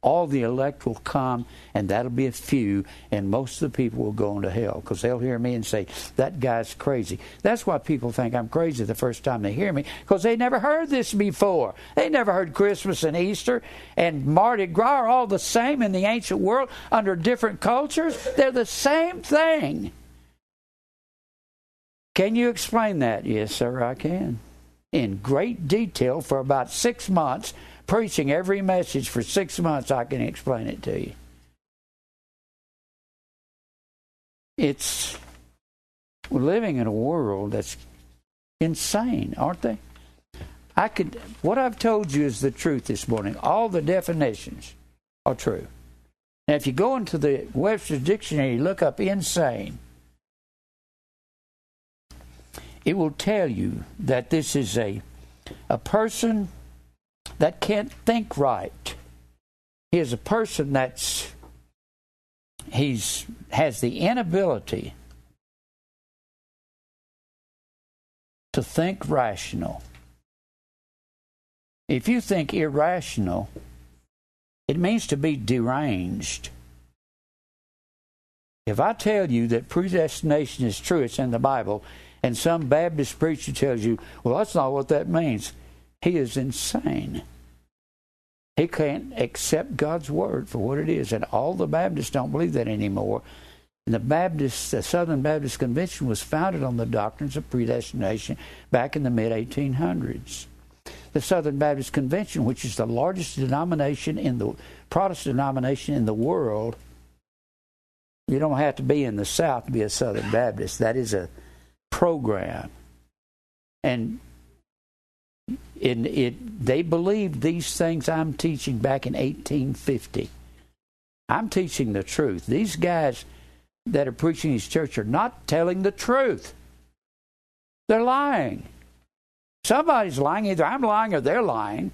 all the elect will come, and that'll be a few, and most of the people will go into hell because they'll hear me and say, That guy's crazy. That's why people think I'm crazy the first time they hear me because they never heard this before. They never heard Christmas and Easter and Mardi Gras are all the same in the ancient world under different cultures. They're the same thing. Can you explain that? Yes, sir, I can. In great detail for about six months preaching every message for six months, I can explain it to you. It's we're living in a world that's insane, aren't they? I could what I've told you is the truth this morning. All the definitions are true. Now if you go into the Webster's dictionary, look up insane, it will tell you that this is a a person that can't think right. He is a person that's he's has the inability to think rational. If you think irrational, it means to be deranged. If I tell you that predestination is true, it's in the Bible, and some Baptist preacher tells you, well, that's not what that means. He is insane. He can't accept God's word for what it is. And all the Baptists don't believe that anymore. And the Baptist, the Southern Baptist Convention was founded on the doctrines of predestination back in the mid 1800s. The Southern Baptist Convention, which is the largest denomination in the Protestant denomination in the world, you don't have to be in the South to be a Southern Baptist. That is a program. And it, it, they believed these things I'm teaching back in 1850. I'm teaching the truth. These guys that are preaching these church are not telling the truth. They're lying. Somebody's lying. Either I'm lying or they're lying.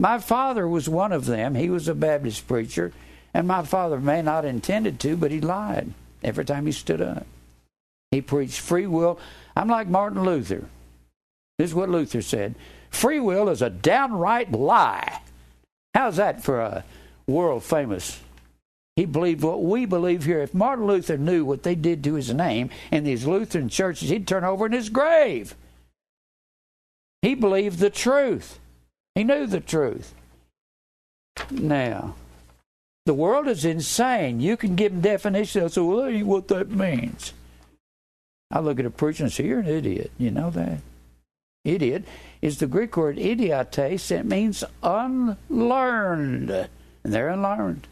My father was one of them. He was a Baptist preacher, and my father may not intended to, but he lied every time he stood up. He preached free will. I'm like Martin Luther. This is what Luther said Free will is a downright lie. How's that for a world famous? He believed what we believe here. If Martin Luther knew what they did to his name in these Lutheran churches, he'd turn over in his grave. He believed the truth. He knew the truth. Now, the world is insane. You can give them definitions. So, well, that what that means. I look at a preacher and say, You're an idiot. You know that? Idiot is the Greek word idiotes. It means unlearned. And they're unlearned.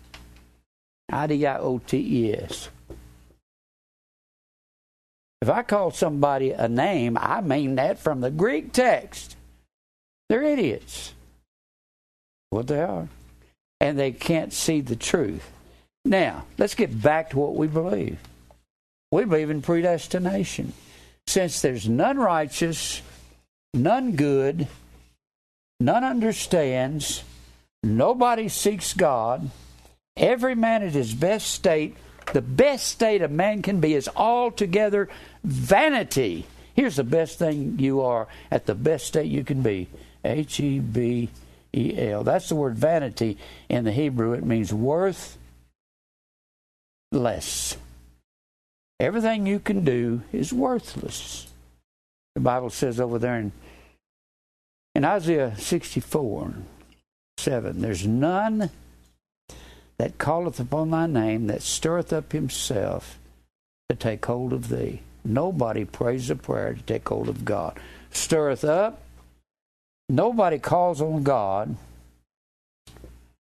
I D I O T E S. If I call somebody a name, I mean that from the Greek text. They're idiots. What they are. And they can't see the truth. Now, let's get back to what we believe. We believe in predestination. Since there's none righteous, none good, none understands, nobody seeks God, every man at his best state, the best state a man can be is altogether vanity. Here's the best thing you are at the best state you can be H E B E L. That's the word vanity in the Hebrew. It means worth less. Everything you can do is worthless. The Bible says over there in, in Isaiah 64 7, there's none that calleth upon thy name that stirreth up himself to take hold of thee. Nobody prays a prayer to take hold of God. Stirreth up. Nobody calls on God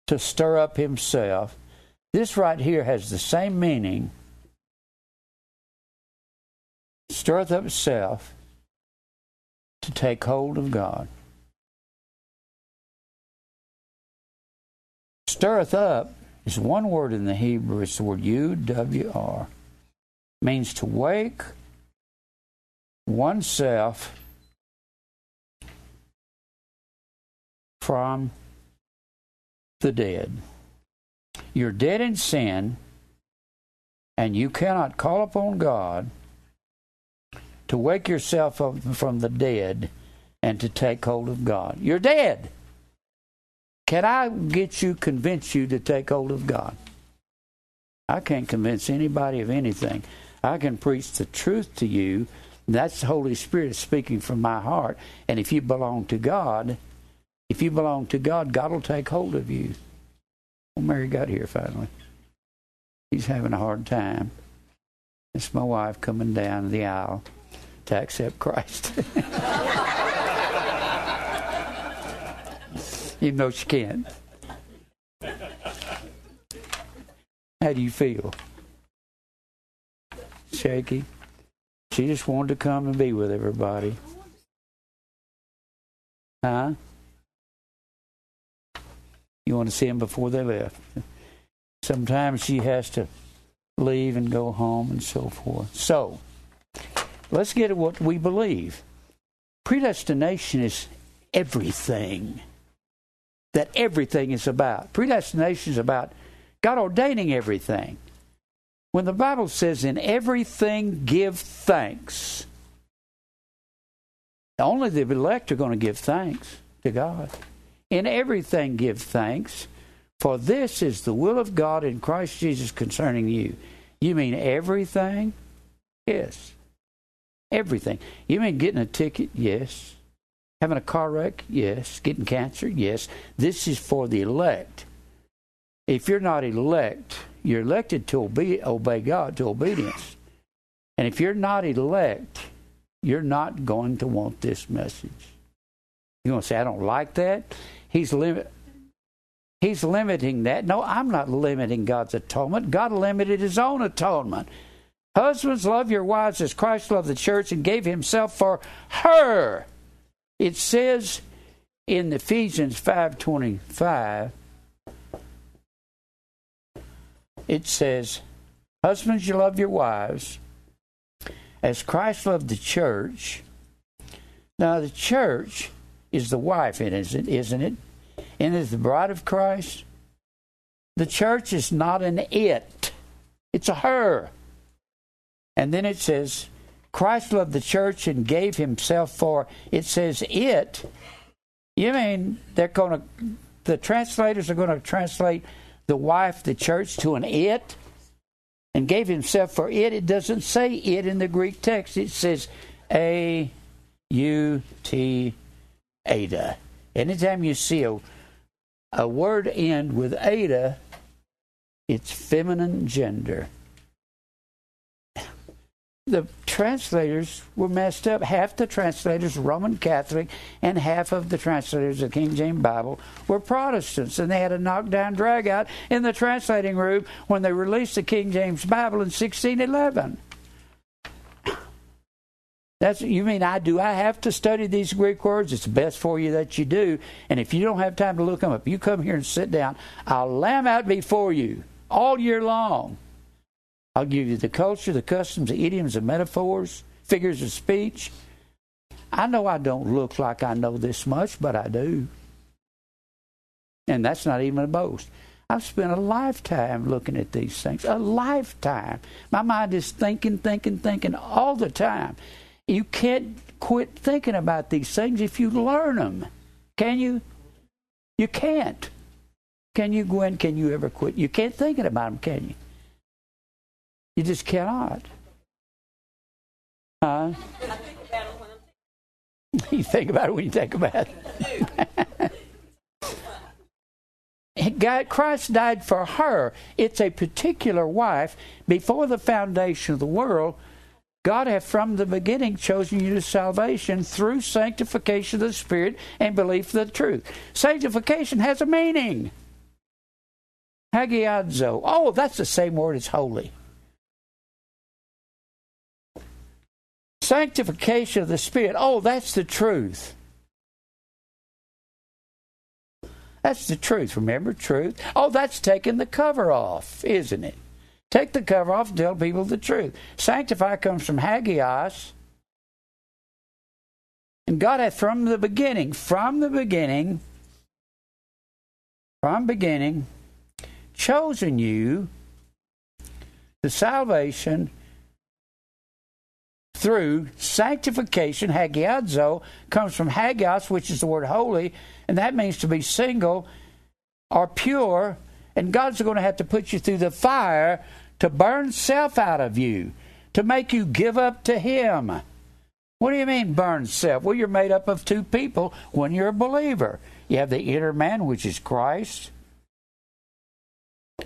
to stir up himself. This right here has the same meaning stirreth up self to take hold of God. Stirreth up is one word in the Hebrew. It's the word U W R. Means to wake oneself from the dead. You're dead in sin, and you cannot call upon God to wake yourself up from the dead and to take hold of God. You're dead. Can I get you, convince you to take hold of God? I can't convince anybody of anything. I can preach the truth to you. That's the Holy Spirit speaking from my heart. And if you belong to God, if you belong to God, God will take hold of you. Well, Mary got here finally. He's having a hard time. It's my wife coming down the aisle to accept Christ. Even though she can't. How do you feel? Shaky? She just wanted to come and be with everybody. Huh? You want to see them before they left. Sometimes she has to leave and go home and so forth. So, let's get at what we believe. Predestination is everything that everything is about. Predestination is about God ordaining everything. When the Bible says, in everything give thanks, only the elect are going to give thanks to God. In everything give thanks, for this is the will of God in Christ Jesus concerning you. You mean everything? Yes. Everything. You mean getting a ticket? Yes. Having a car wreck? Yes. Getting cancer? Yes. This is for the elect. If you're not elect, you're elected to obey, obey God, to obedience. And if you're not elect, you're not going to want this message. You're going to say, I don't like that. He's limit. He's limiting that. No, I'm not limiting God's atonement. God limited his own atonement. Husbands, love your wives as Christ loved the church and gave himself for her. It says in Ephesians 5:25 it says husbands you love your wives as Christ loved the church. Now the church is the wife isn't it? Isn't it? And is the bride of Christ? The church is not an it. It's a her and then it says Christ loved the church and gave himself for it says it. You mean they're going to the translators are going to translate the wife, the church to an it and gave himself for it. It doesn't say it in the Greek text. It says A U T eta. Anytime you see a, a word end with eta, it's feminine gender the translators were messed up. Half the translators Roman Catholic, and half of the translators of the King James Bible were Protestants, and they had a knockdown drag out in the translating room when they released the King James Bible in 1611. That's you mean I do I have to study these Greek words? It's best for you that you do. And if you don't have time to look them up, you come here and sit down. I'll lamb out before you all year long I'll give you the culture, the customs, the idioms, the metaphors, figures of speech. I know I don't look like I know this much, but I do. And that's not even a boast. I've spent a lifetime looking at these things. A lifetime. My mind is thinking, thinking, thinking all the time. You can't quit thinking about these things if you learn them. Can you? You can't. Can you, Gwen? Can you ever quit? You can't thinking about them, can you? You just cannot. Huh? you think about it when you take a bath. God, Christ died for her. It's a particular wife. Before the foundation of the world, God had from the beginning chosen you to salvation through sanctification of the Spirit and belief of the truth. Sanctification has a meaning. Hagiadzo. Oh, that's the same word as holy. Sanctification of the Spirit. Oh, that's the truth. That's the truth. Remember, truth. Oh, that's taking the cover off, isn't it? Take the cover off and tell people the truth. Sanctify comes from hagios. And God hath from the beginning, from the beginning, from beginning, chosen you the salvation through sanctification. Hagiadzo comes from hagios, which is the word holy, and that means to be single or pure. And God's going to have to put you through the fire to burn self out of you, to make you give up to Him. What do you mean, burn self? Well, you're made up of two people when you're a believer. You have the inner man, which is Christ,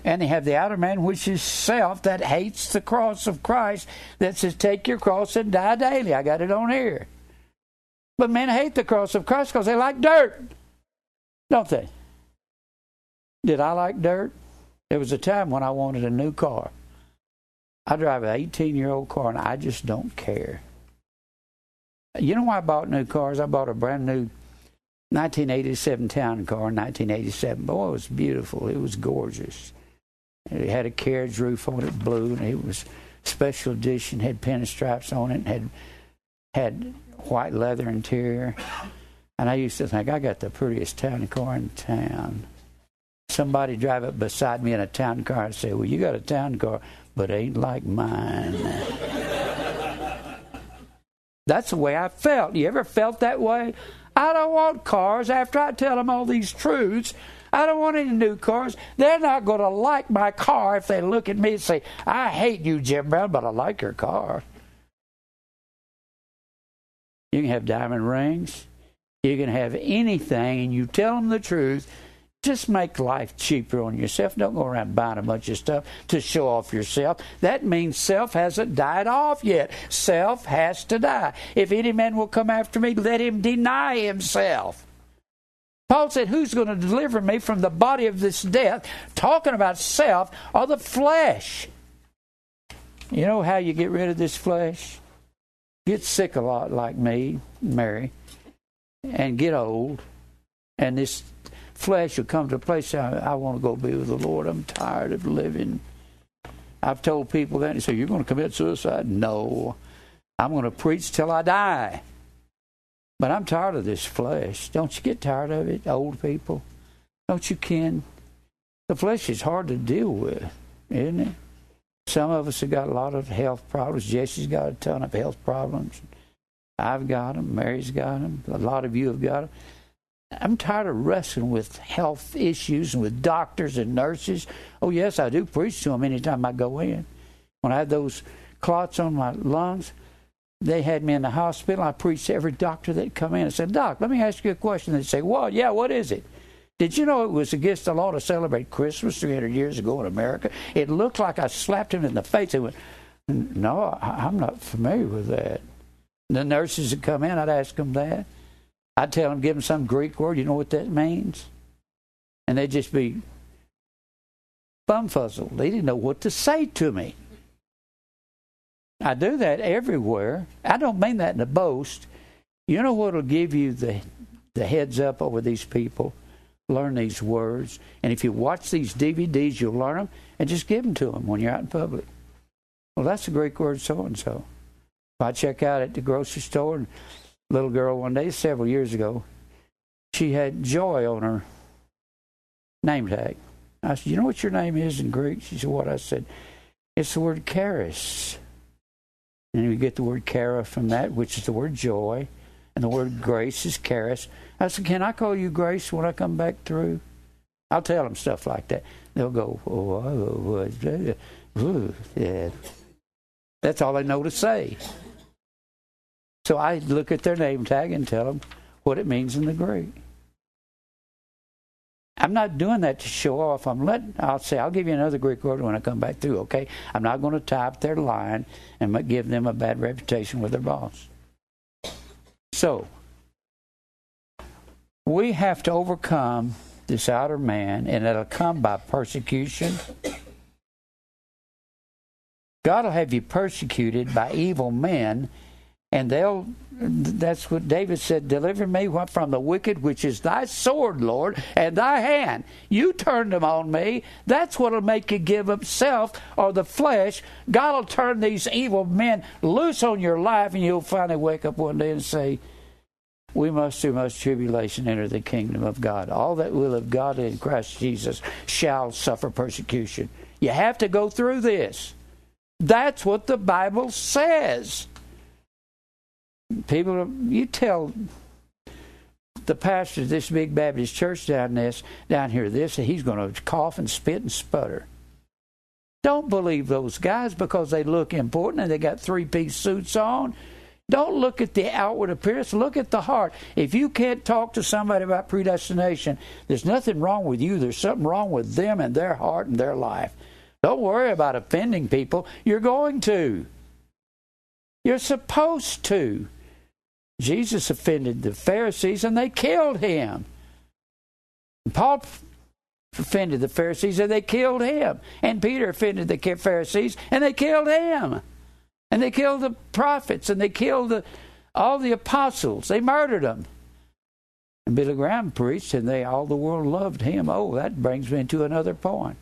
and they have the outer man, which is self that hates the cross of Christ, that says, Take your cross and die daily. I got it on here. But men hate the cross of Christ because they like dirt, don't they? Did I like dirt? There was a time when I wanted a new car. I drive an 18 year old car and I just don't care. You know why I bought new cars? I bought a brand new 1987 town car in 1987. Boy, it was beautiful. It was gorgeous. It had a carriage roof on it, blue, and it was special edition. Had pinstripes on it, had had white leather interior. And I used to think I got the prettiest town car in town. Somebody drive up beside me in a town car and say, "Well, you got a town car, but ain't like mine." That's the way I felt. You ever felt that way? I don't want cars after I tell them all these truths. I don't want any new cars. They're not going to like my car if they look at me and say, I hate you, Jim Brown, but I like your car. You can have diamond rings. You can have anything, and you tell them the truth. Just make life cheaper on yourself. Don't go around buying a bunch of stuff to show off yourself. That means self hasn't died off yet. Self has to die. If any man will come after me, let him deny himself. Paul said, Who's going to deliver me from the body of this death? Talking about self or the flesh. You know how you get rid of this flesh? Get sick a lot, like me, Mary, and get old, and this flesh will come to a place I, I want to go be with the Lord. I'm tired of living. I've told people that, they say, You're going to commit suicide? No. I'm going to preach till I die. But I'm tired of this flesh. Don't you get tired of it, old people? Don't you, Ken? The flesh is hard to deal with, isn't it? Some of us have got a lot of health problems. Jesse's got a ton of health problems. I've got them. Mary's got them. A lot of you have got them. I'm tired of wrestling with health issues and with doctors and nurses. Oh, yes, I do preach to them anytime I go in. When I had those clots on my lungs, they had me in the hospital. I preached to every doctor that come in. I said, Doc, let me ask you a question. They'd say, Well, Yeah, what is it? Did you know it was against the law to celebrate Christmas 300 years ago in America? It looked like I slapped him in the face. They went, No, I'm not familiar with that. The nurses would come in, I'd ask them that. I'd tell them, give them some Greek word. You know what that means? And they'd just be bumfuzzled. They didn't know what to say to me. I do that everywhere. I don't mean that in a boast. You know what will give you the the heads up over these people? Learn these words, and if you watch these DVDs, you'll learn them, and just give them to them when you're out in public. Well, that's a Greek word, so and so. I check out at the grocery store, and little girl one day, several years ago, she had joy on her name tag. I said, "You know what your name is in Greek?" She said, "What?" I said, "It's the word charis." And we get the word chara from that, which is the word joy. And the word grace is charis. I said, Can I call you grace when I come back through? I'll tell them stuff like that. They'll go, oh, oh, oh, yeah. That's all they know to say. So I look at their name tag and tell them what it means in the Greek. I'm not doing that to show off. I'm letting. I'll say I'll give you another Greek word when I come back through. Okay, I'm not going to type their line and give them a bad reputation with their boss. So we have to overcome this outer man, and it'll come by persecution. God will have you persecuted by evil men And they'll, that's what David said, deliver me from the wicked, which is thy sword, Lord, and thy hand. You turned them on me. That's what'll make you give up self or the flesh. God will turn these evil men loose on your life, and you'll finally wake up one day and say, we must through much tribulation enter the kingdom of God. All that will of God in Christ Jesus shall suffer persecution. You have to go through this. That's what the Bible says. People, you tell the pastor of this big Baptist church down this down here this, he's going to cough and spit and sputter. Don't believe those guys because they look important and they got three piece suits on. Don't look at the outward appearance, look at the heart. If you can't talk to somebody about predestination, there's nothing wrong with you. There's something wrong with them and their heart and their life. Don't worry about offending people. You're going to. You're supposed to. Jesus offended the Pharisees and they killed him. Paul offended the Pharisees and they killed him. And Peter offended the Pharisees and they killed him. And they killed the prophets and they killed the, all the apostles. They murdered them. And Billy Graham preached and they all the world loved him. Oh, that brings me to another point.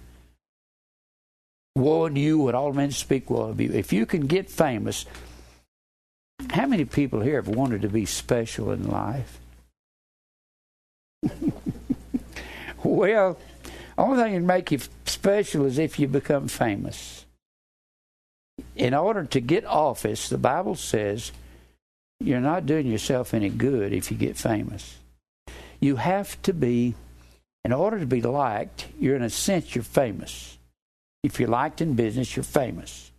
Woe unto you when all men speak well of you. If you can get famous, how many people here have wanted to be special in life? well, only thing that make you special is if you become famous. In order to get office, the Bible says you're not doing yourself any good if you get famous. You have to be, in order to be liked, you're in a sense, you're famous. If you're liked in business, you're famous.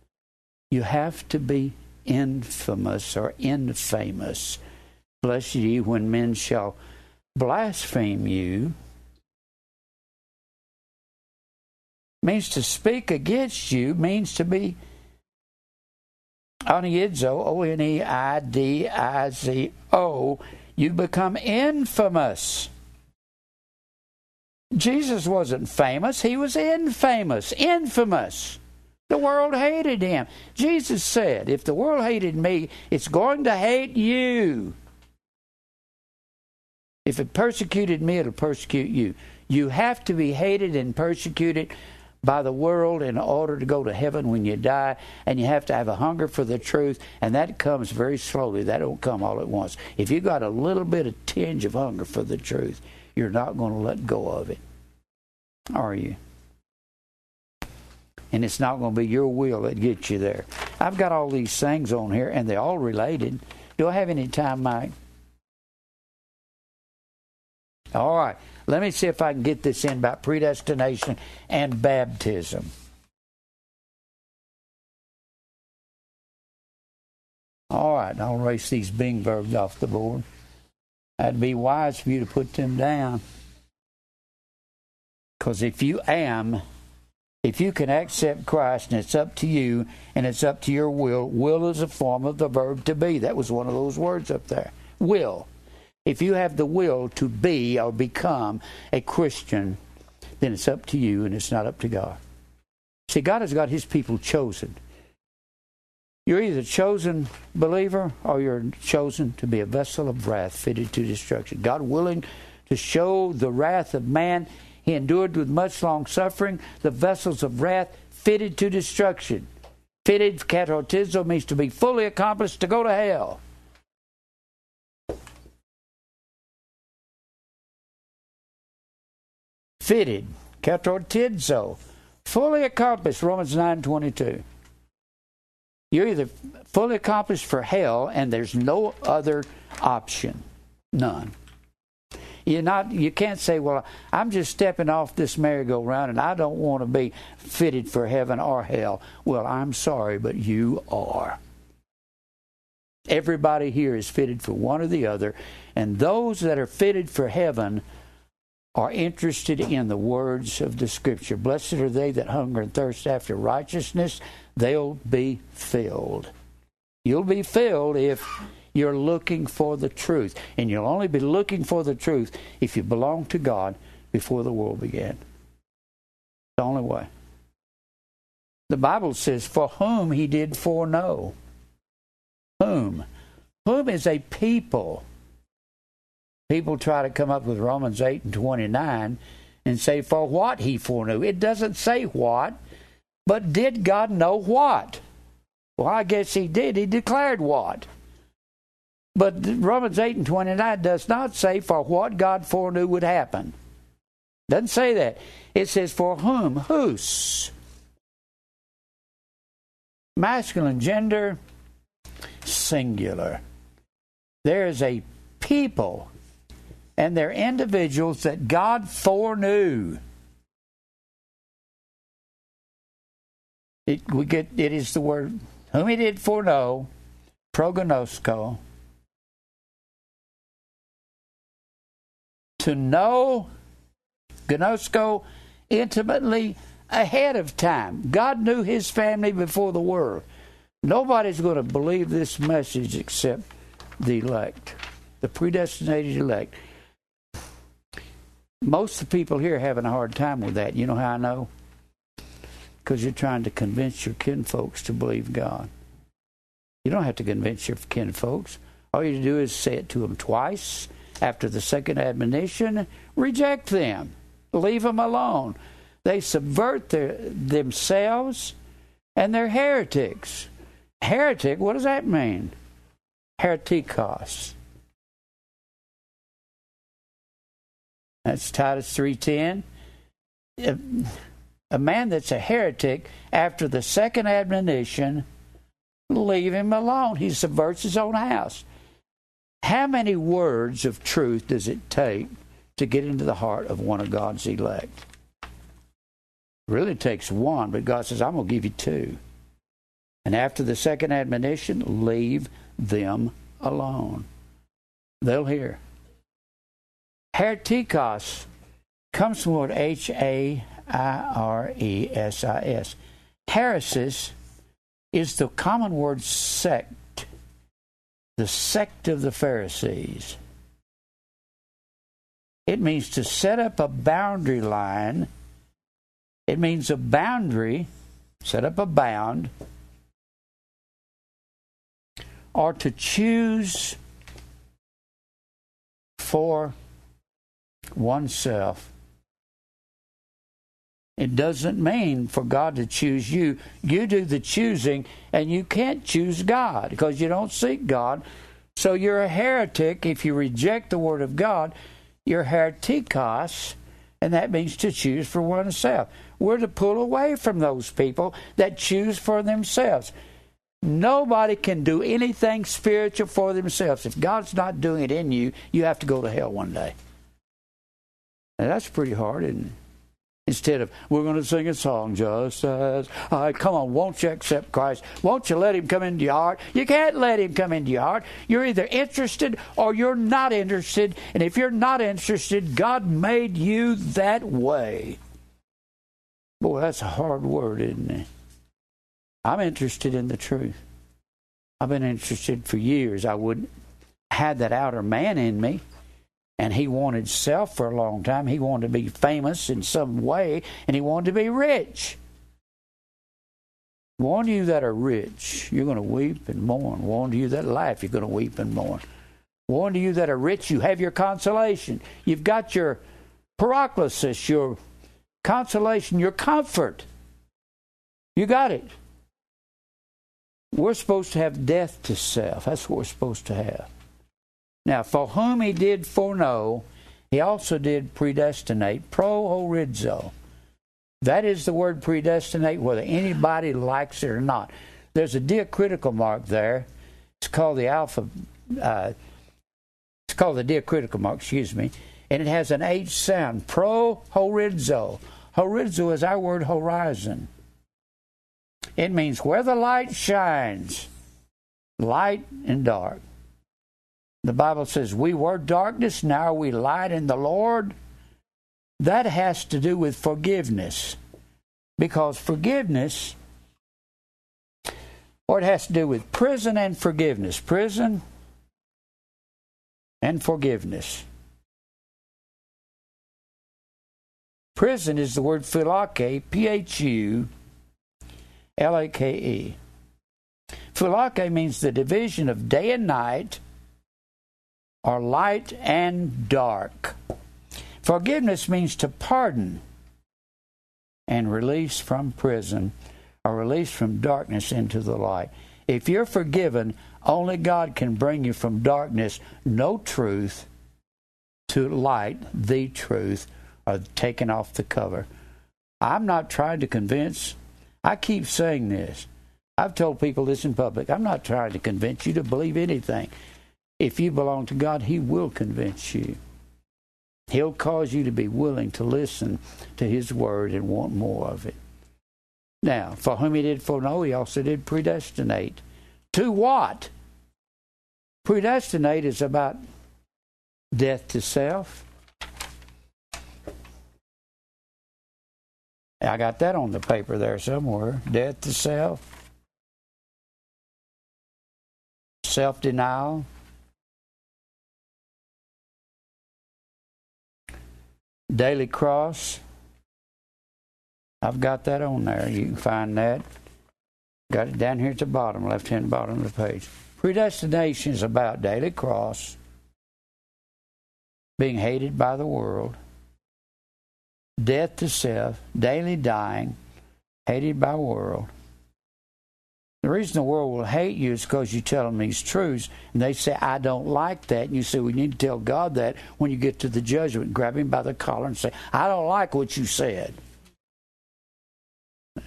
You have to be infamous or infamous. Blessed ye when men shall blaspheme you. Means to speak against you, means to be oneidizo, O N E I D I Z O. You become infamous. Jesus wasn't famous, he was infamous, infamous. The world hated him. Jesus said, If the world hated me, it's going to hate you. If it persecuted me, it'll persecute you. You have to be hated and persecuted by the world in order to go to heaven when you die, and you have to have a hunger for the truth, and that comes very slowly. That don't come all at once. If you got a little bit of tinge of hunger for the truth, you're not going to let go of it. Are you? And it's not going to be your will that gets you there. I've got all these things on here, and they're all related. Do I have any time, Mike? All right. Let me see if I can get this in about predestination and baptism. All right, I'll erase these being verbs off the board. That'd be wise for you to put them down. Because if you am, if you can accept Christ and it's up to you and it's up to your will, will is a form of the verb to be. That was one of those words up there. Will. If you have the will to be or become a Christian, then it's up to you and it's not up to God. See, God has got His people chosen. You're either chosen believer or you're chosen to be a vessel of wrath fitted to destruction. God willing to show the wrath of man he endured with much long suffering the vessels of wrath fitted to destruction. Fitted, katartizo, means to be fully accomplished to go to hell. Fitted, katartizo, fully accomplished, Romans 9.22. You're either fully accomplished for hell and there's no other option. None. You're not. You can't say, "Well, I'm just stepping off this merry-go-round, and I don't want to be fitted for heaven or hell." Well, I'm sorry, but you are. Everybody here is fitted for one or the other, and those that are fitted for heaven are interested in the words of the Scripture. Blessed are they that hunger and thirst after righteousness; they'll be filled. You'll be filled if you're looking for the truth. And you'll only be looking for the truth if you belong to God before the world began. The only way. The Bible says, For whom he did foreknow. Whom? Whom is a people? People try to come up with Romans 8 and 29 and say, For what he foreknew. It doesn't say what, but did God know what? Well, I guess he did. He declared what. But Romans 8 and 29 does not say for what God foreknew would happen. Doesn't say that. It says for whom? Whose? Masculine gender, singular. There is a people and they're individuals that God foreknew. It, we get it is the word whom he did foreknow, prognosko. To know, gnosko, intimately ahead of time. God knew his family before the world. Nobody's going to believe this message except the elect, the predestinated elect. Most of the people here are having a hard time with that. You know how I know? Because you're trying to convince your kinfolks to believe God. You don't have to convince your kinfolks. All you do is say it to them twice. After the second admonition, reject them, leave them alone. They subvert their, themselves and they're heretics. Heretic, what does that mean? Heretikos. That's Titus 3:10. A man that's a heretic after the second admonition, leave him alone. He subverts his own house. How many words of truth does it take to get into the heart of one of God's elect? Really takes one, but God says, I'm going to give you two. And after the second admonition, leave them alone. They'll hear. Heretikos comes from word H A I R E S I S. Hairesis is the common word sect, the sect of the Pharisees. It means to set up a boundary line. It means a boundary, set up a bound, or to choose for oneself. It doesn't mean for God to choose you. You do the choosing, and you can't choose God because you don't seek God. So you're a heretic if you reject the Word of God. You're heretikos, and that means to choose for oneself. We're to pull away from those people that choose for themselves. Nobody can do anything spiritual for themselves. If God's not doing it in you, you have to go to hell one day. That's pretty hard, isn't it? Instead of, we're going to sing a song just as I. Come on, won't you accept Christ? Won't you let Him come into your heart? You can't let Him come into your heart. You're either interested or you're not interested. And if you're not interested, God made you that way. Boy, that's a hard word, isn't it? I'm interested in the truth. I've been interested for years. I wouldn't had that outer man in me and he wanted self for a long time. He wanted to be famous in some way, and he wanted to be rich. One of you that are rich, you're going to weep and mourn. One of you that laugh, you're going to weep and mourn. One of you that are rich, you have your consolation. You've got your paraklesis, your consolation, your comfort. You got it. We're supposed to have death to self. That's what we're supposed to have. Now, for whom he did foreknow, he also did predestinate, pro proorizo. That is the word predestinate, whether anybody likes it or not. There's a diacritical mark there. It's called the alpha. Uh, it's called the diacritical mark. Excuse me, and it has an H sound. Pro horizo. Horizo is our word horizon. It means where the light shines, light and dark. The Bible says, We were darkness, now we light in the Lord. That has to do with forgiveness. Because forgiveness, or it has to do with prison and forgiveness. Prison and forgiveness. Prison is the word phulake, P H U L A K E. Phulake means the division of day and night, or light and dark. Forgiveness means to pardon and release from prison or release from darkness into the light. If you're forgiven, only God can bring you from darkness, no truth, to light, the truth, or taking off the cover. I'm not trying to convince. I keep saying this. I've told people this in public. I'm not trying to convince you to believe anything. If you belong to God, He will convince you. He'll cause you to be willing to listen to His word and want more of it. Now, for whom He did foreknow, He also did predestinate. To what? Predestinate is about death to self. I got that on the paper there somewhere. Death to self. Self denial. Daily cross. I've got that on there. You can find that. Got it down here at the bottom, left hand bottom of the page. Predestination is about daily cross, being hated by the world, death to self, daily dying, hated by world. The reason the world will hate you is because you tell them these truths, and they say, I don't like that. And you say, We need to tell God that when you get to the judgment. Grab him by the collar and say, I don't like what you said.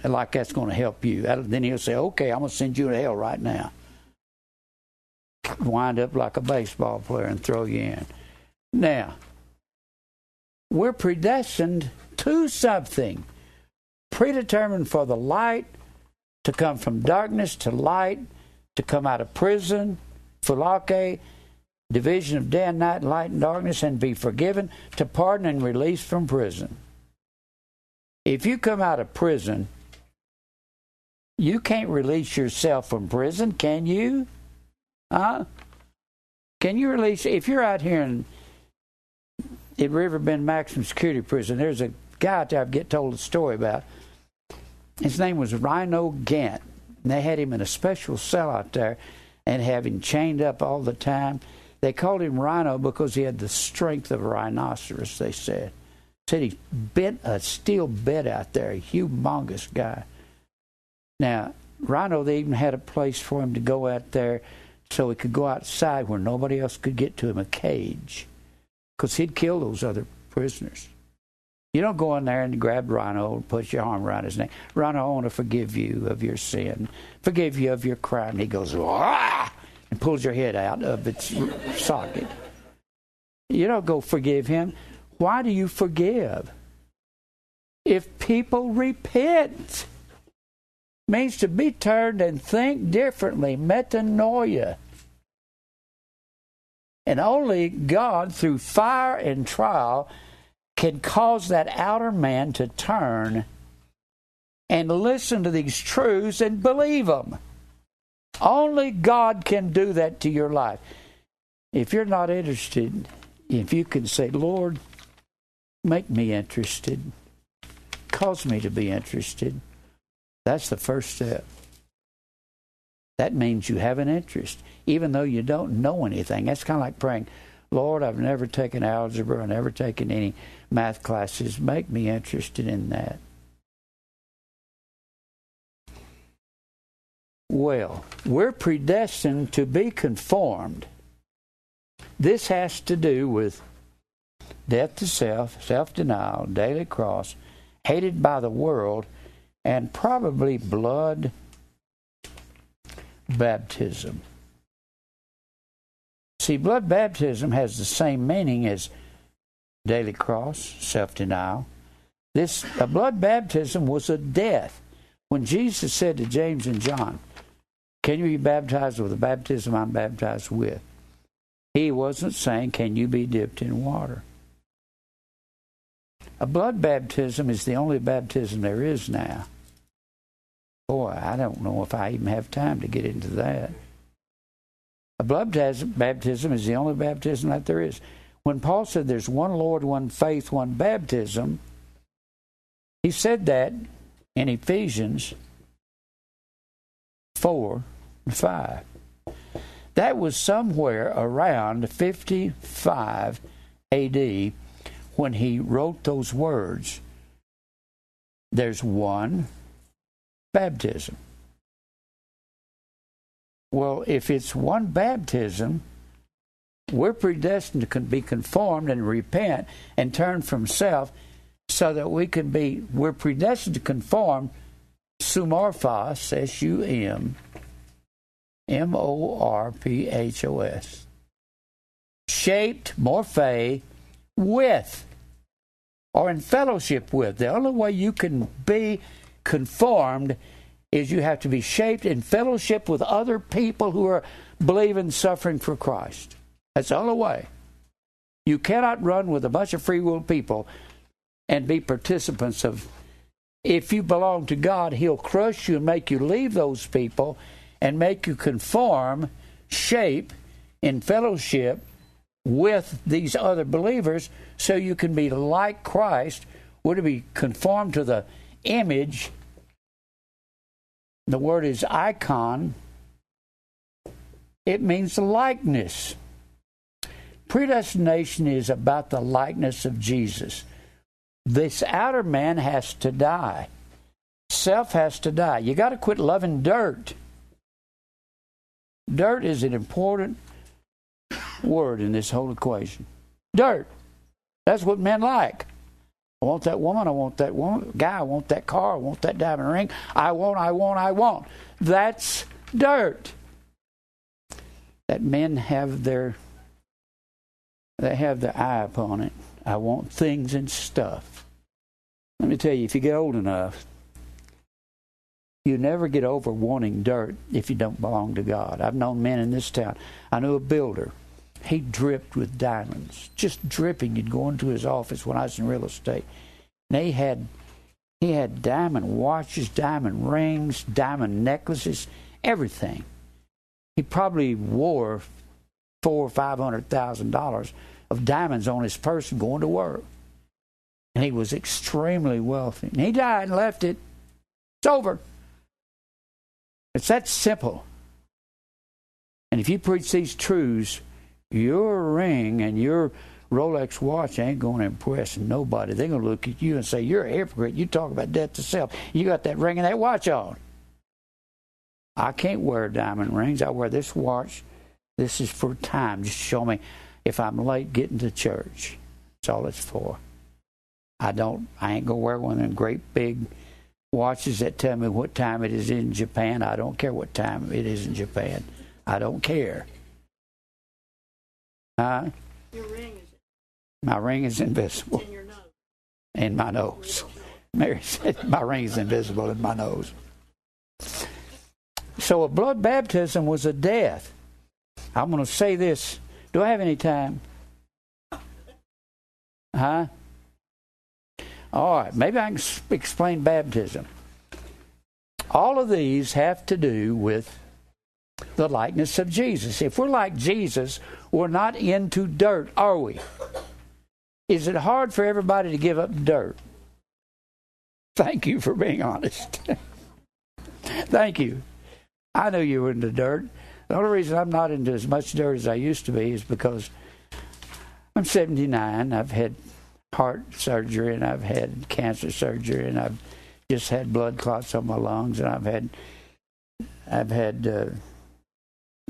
Like that's going to help you. Then he'll say, Okay, I'm going to send you to hell right now. Wind up like a baseball player and throw you in. Now, we're predestined to something, predetermined for the light to come from darkness to light, to come out of prison, phulake, division of day and night, light and darkness, and be forgiven, to pardon and release from prison. If you come out of prison, you can't release yourself from prison, can you? Huh? Can you release if you're out here in at Riverbend Maximum Security Prison? There's a guy out there I get told a story about. His name was Rhino Gant. And they had him in a special cell out there and have him chained up all the time. They called him Rhino because he had the strength of a rhinoceros, they said. Said he bent a steel bed out there, a humongous guy. Now, Rhino, they even had a place for him to go out there so he could go outside where nobody else could get to him, a cage. Because he'd kill those other prisoners. You don't go in there and grab Rhino and put your arm around his neck. Rhino, I want to forgive you of your sin, forgive you of your crime. He goes, ah, and pulls your head out of its socket. You don't go forgive him. Why do you forgive? If people repent, means to be turned and think differently, metanoia. And only God, through fire and trial, can cause that outer man to turn and listen to these truths and believe them. Only God can do that to your life. If you're not interested, if you can say, Lord, make me interested, cause me to be interested, that's the first step. That means you have an interest, even though you don't know anything. That's kind of like praying, Lord, I've never taken algebra, I've never taken any math classes. Make me interested in that. Well, we're predestined to be conformed. This has to do with death to self, self denial, daily cross, hated by the world, and probably blood baptism. See, blood baptism has the same meaning as daily cross, self denial. This a blood baptism was a death. When Jesus said to James and John, Can you be baptized with the baptism I'm baptized with? He wasn't saying, Can you be dipped in water? A blood baptism is the only baptism there is now. Boy, I don't know if I even have time to get into that. A blood baptism is the only baptism that there is. When Paul said there's one Lord, one faith, one baptism, he said that in Ephesians 4 and 5. That was somewhere around 55 AD when he wrote those words. There's one baptism. Well, if it's one baptism, we're predestined to be conformed and repent and turn from self so that we can be, we're predestined to conform summorphos, S U M M O R P H O S. Shaped, morphe, with, or in fellowship with. The only way you can be conformed is you have to be shaped in fellowship with other people who are believing suffering for Christ. That's the only way. You cannot run with a bunch of free will people and be participants of. If you belong to God, He'll crush you and make you leave those people and make you conform, shape in fellowship with these other believers so you can be like Christ, Would to be conformed to the image. The word is icon. It means likeness. Predestination is about the likeness of Jesus. This outer man has to die. Self has to die. You got to quit loving dirt. Dirt is an important word in this whole equation. Dirt. That's what men like. I want that woman. I want that woman. Guy. I want that car. I want that diamond ring. I want. I want. I want. That's dirt. That men have their they have the eye upon it. I want things and stuff. Let me tell you, if you get old enough, you never get over wanting dirt if you don't belong to God. I've known men in this town. I knew a builder. He dripped with diamonds, just dripping. You'd go into his office when I was in real estate. And he had he had diamond watches, diamond rings, diamond necklaces, everything. He probably wore four or five hundred thousand dollars of diamonds on his person going to work. And he was extremely wealthy. And he died and left it. It's over. It's that simple. And if you preach these truths, your ring and your Rolex watch ain't going to impress nobody. They're going to look at you and say, You're a hypocrite. You talk about death to self. You got that ring and that watch on. I can't wear diamond rings. I wear this watch. This is for time. Just show me if I'm late getting to church. That's all it's for. I don't. I ain't gonna wear one of them great big watches that tell me what time it is in Japan. I don't care what time it is in Japan. I don't care. Huh? Your ring is. My ring is invisible. in your nose. In my nose. Mary said my ring is invisible in my nose. So a blood baptism was a death. I'm going to say this do I have any time? Huh? All right, maybe I can explain baptism. All of these have to do with the likeness of Jesus. If we're like Jesus, we're not into dirt, are we? Is it hard for everybody to give up dirt? Thank you for being honest. Thank you. I knew you were into dirt. The only reason I'm not into as much dirt as I used to be is because I'm 79. I've had heart surgery and I've had cancer surgery and I've just had blood clots on my lungs and I've had I've had uh,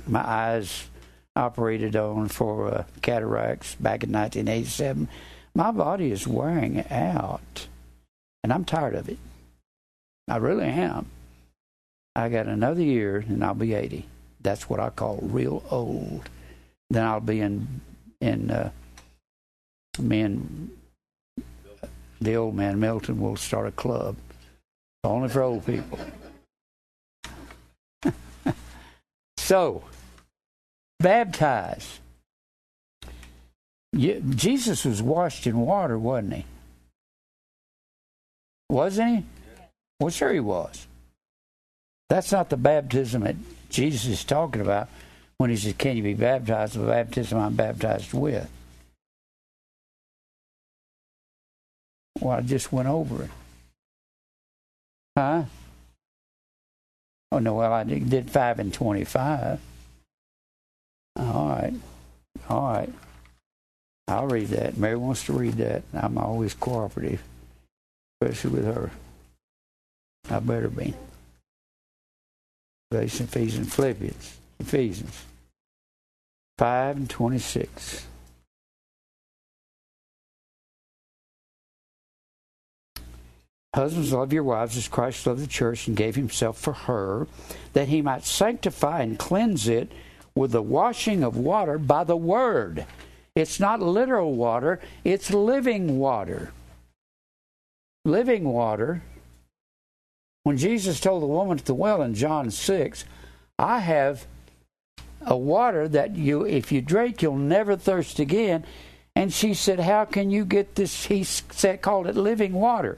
my eyes operated on for uh, cataracts back in 1987. My body is wearing out, and I'm tired of it. I really am. I got another year, and I'll be 80. That's what I call real old. Then I'll be in in uh, me and the old man Milton will start a club only for old people. so, baptize. You, Jesus was washed in water, wasn't he? Wasn't he? Well, sure he was. That's not the baptism that Jesus is talking about when he says, Can you be baptized with baptism I'm baptized with? Well, I just went over it. Huh? Oh no, well I did five and twenty-five. All right, all right. I'll read that. Mary wants to read that. I'm always cooperative, especially with her. I better be. Galatians, Ephesians, Philippians, Ephesians 5 and 26. Husbands, love your wives as Christ loved the church and gave himself for her, that he might sanctify and cleanse it with the washing of water by the word. It's not literal water, it's living water. Living water. When Jesus told the woman at the well in John 6, I have a water that you, if you drink, you'll never thirst again. And she said, How can you get this? He said, called it living water.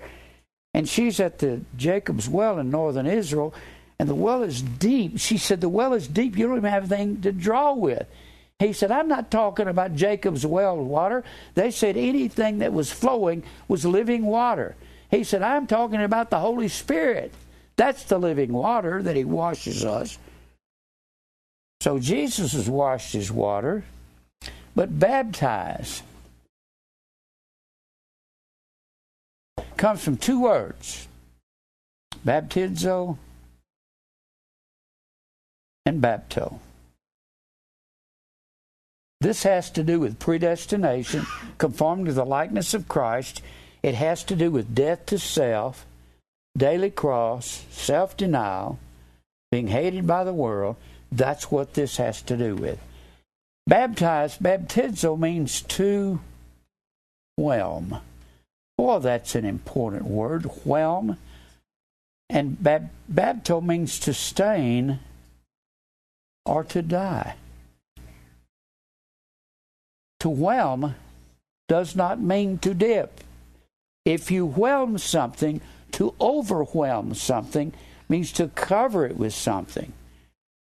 And she's at the Jacob's well in northern Israel, and the well is deep. She said, The well is deep. You don't even have anything to draw with. He said, I'm not talking about Jacob's well water. They said anything that was flowing was living water. He said, I'm talking about the Holy Spirit. That's the living water that He washes us. So Jesus has washed His water, but baptize comes from two words baptizo and bapto. This has to do with predestination, conformed to the likeness of Christ. It has to do with death to self, daily cross, self denial, being hated by the world. That's what this has to do with. Baptize, baptizo means to whelm. Boy, that's an important word, whelm. And bab- means to stain or to die. To whelm does not mean to dip. If you whelm something, to overwhelm something means to cover it with something.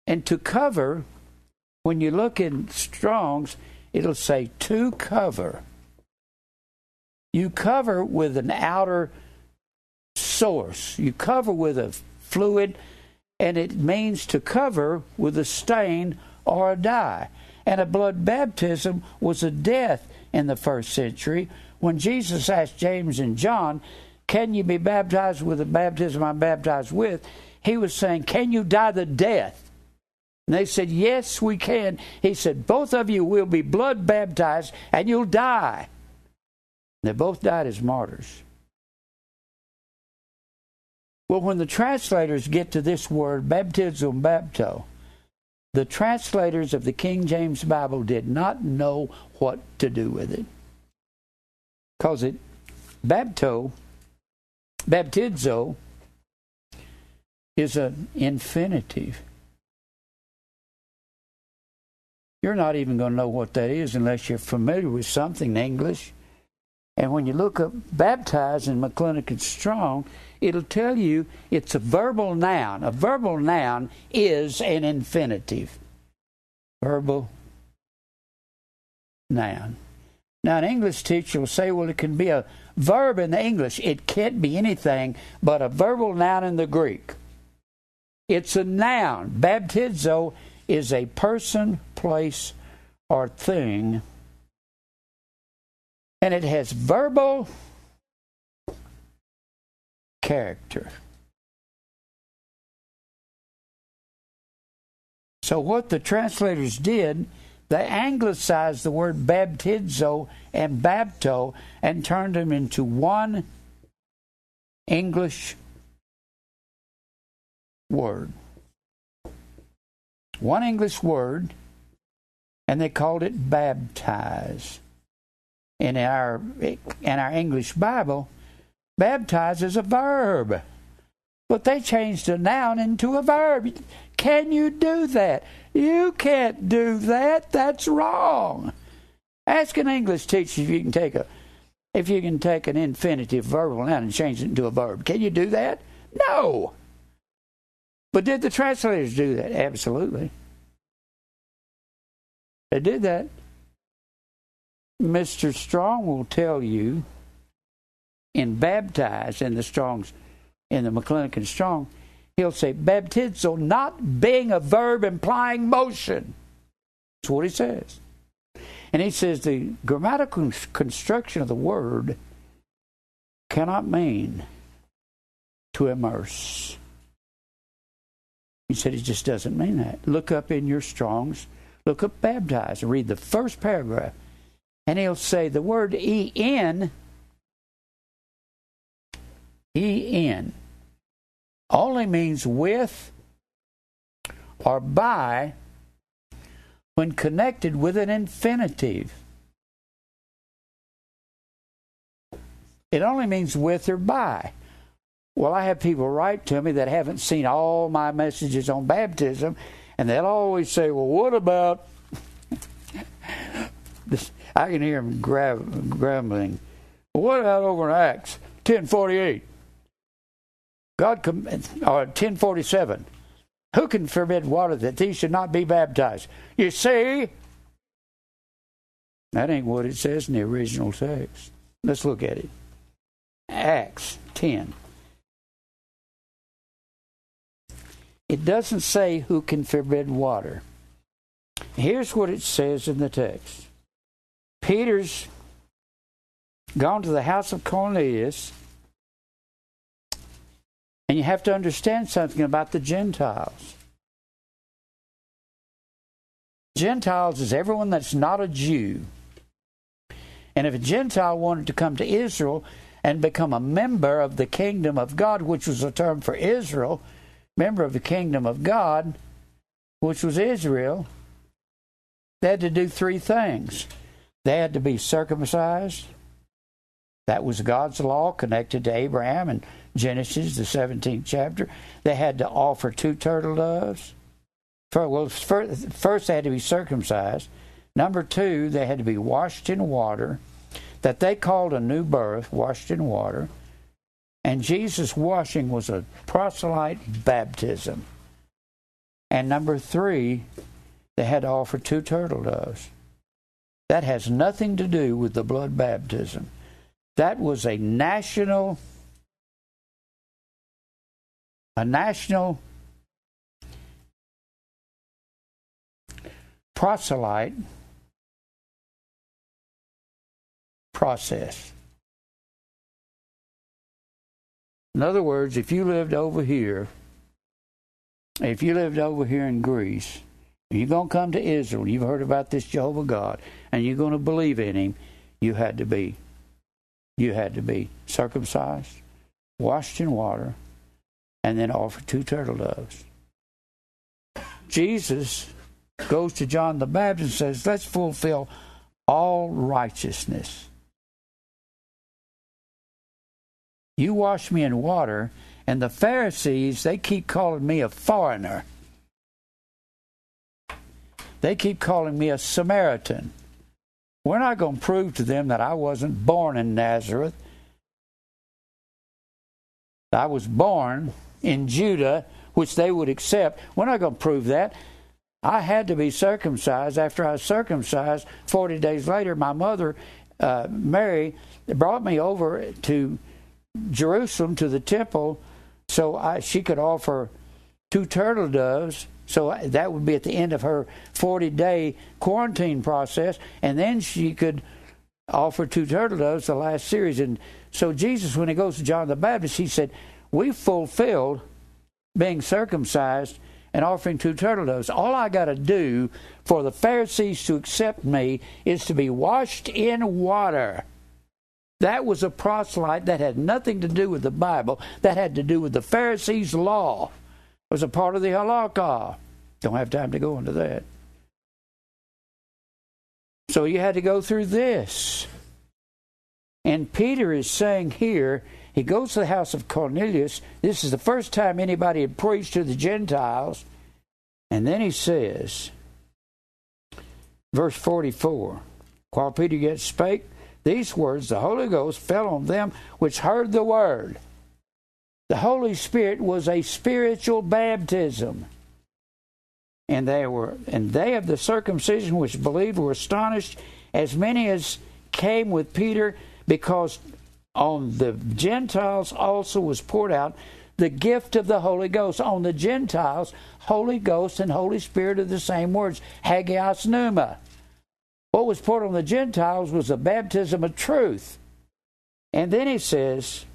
And to cover, when you look in Strong's, it'll say to cover. You cover with an outer source, you cover with a fluid, and it means to cover with a stain or a dye. And a blood baptism was a death in the first century. When Jesus asked James and John, Can you be baptized with the baptism I'm baptized with? He was saying, Can you die the death? And they said, Yes, we can. He said, Both of you will be blood baptized and you'll die. They both died as martyrs. Well, when the translators get to this word, baptism bapto, the translators of the King James Bible did not know what to do with it. Because it, bapto, baptizo, is an infinitive. You're not even going to know what that is unless you're familiar with something in English and when you look up baptize in McClintock Strong, it'll tell you it's a verbal noun. A verbal noun is an infinitive. Verbal noun. Now, an English teacher will say, well, it can be a verb in the English. It can't be anything but a verbal noun in the Greek. It's a noun. Baptizo is a person, place, or thing and it has verbal character. So, what the translators did, they anglicized the word baptizo and bapto and turned them into one English word. One English word, and they called it baptize in our in our English Bible, baptize is a verb. But they changed a noun into a verb. Can you do that? You can't do that. That's wrong. Ask an English teacher if you can take a if you can take an infinitive verbal noun and change it into a verb. Can you do that? No. But did the translators do that? Absolutely. They did that. Mr. Strong will tell you in baptized in the Strong's in the McClintock Strong, he'll say baptizo not being a verb implying motion. That's what he says. And he says the grammatical construction of the word cannot mean to immerse. He said it just doesn't mean that. Look up in your Strongs, look up baptize, and read the first paragraph. And he'll say the word en, en, only means with or by when connected with an infinitive. It only means with or by. Well, I have people write to me that haven't seen all my messages on baptism, and they'll always say, Well, what about. this, I can hear them grumbling. What about over in Acts 1048? God, com- uh, or 1047. Who can forbid water that these should not be baptized? You see, that ain't what it says in the original text. Let's look at it. Acts 10. It doesn't say who can forbid water. Here's what it says in the text Peter's gone to the house of Cornelius, and you have to understand something about the Gentiles. Gentiles is everyone that's not a Jew. And if a Gentile wanted to come to Israel and become a member of the kingdom of God, which was a term for Israel, member of the kingdom of God, which was Israel, they had to do three things. They had to be circumcised. That was God's law connected to Abraham in Genesis, the 17th chapter. They had to offer two turtle doves. Well, first they had to be circumcised. Number two, they had to be washed in water, that they called a new birth, washed in water. And Jesus' washing was a proselyte baptism. And number three, they had to offer two turtle doves. That has nothing to do with the blood baptism. That was a national a national proselyte process. In other words, if you lived over here, if you lived over here in Greece, you're going to come to Israel, you've heard about this Jehovah God, and you're going to believe in him, you had to be you had to be circumcised, washed in water, and then offer two turtle doves. Jesus goes to John the Baptist and says, Let's fulfill all righteousness. You wash me in water, and the Pharisees, they keep calling me a foreigner. They keep calling me a Samaritan. We're not going to prove to them that I wasn't born in Nazareth. I was born in Judah, which they would accept. We're not going to prove that. I had to be circumcised. After I was circumcised, 40 days later, my mother, uh, Mary, brought me over to Jerusalem to the temple so I, she could offer two turtle doves. So that would be at the end of her 40 day quarantine process. And then she could offer two turtle doves, the last series. And so Jesus, when he goes to John the Baptist, he said, We fulfilled being circumcised and offering two turtle doves. All I got to do for the Pharisees to accept me is to be washed in water. That was a proselyte that had nothing to do with the Bible. That had to do with the Pharisees' law. Was a part of the halakha. Don't have time to go into that. So you had to go through this. And Peter is saying here, he goes to the house of Cornelius. This is the first time anybody had preached to the Gentiles. And then he says, verse 44 While Peter yet spake, these words, the Holy Ghost fell on them which heard the word. The Holy Spirit was a spiritual baptism. And they were and they of the circumcision which believed were astonished, as many as came with Peter, because on the Gentiles also was poured out the gift of the Holy Ghost. On the Gentiles, Holy Ghost and Holy Spirit are the same words, hagios pneuma. What was poured on the Gentiles was the baptism of truth. And then he says,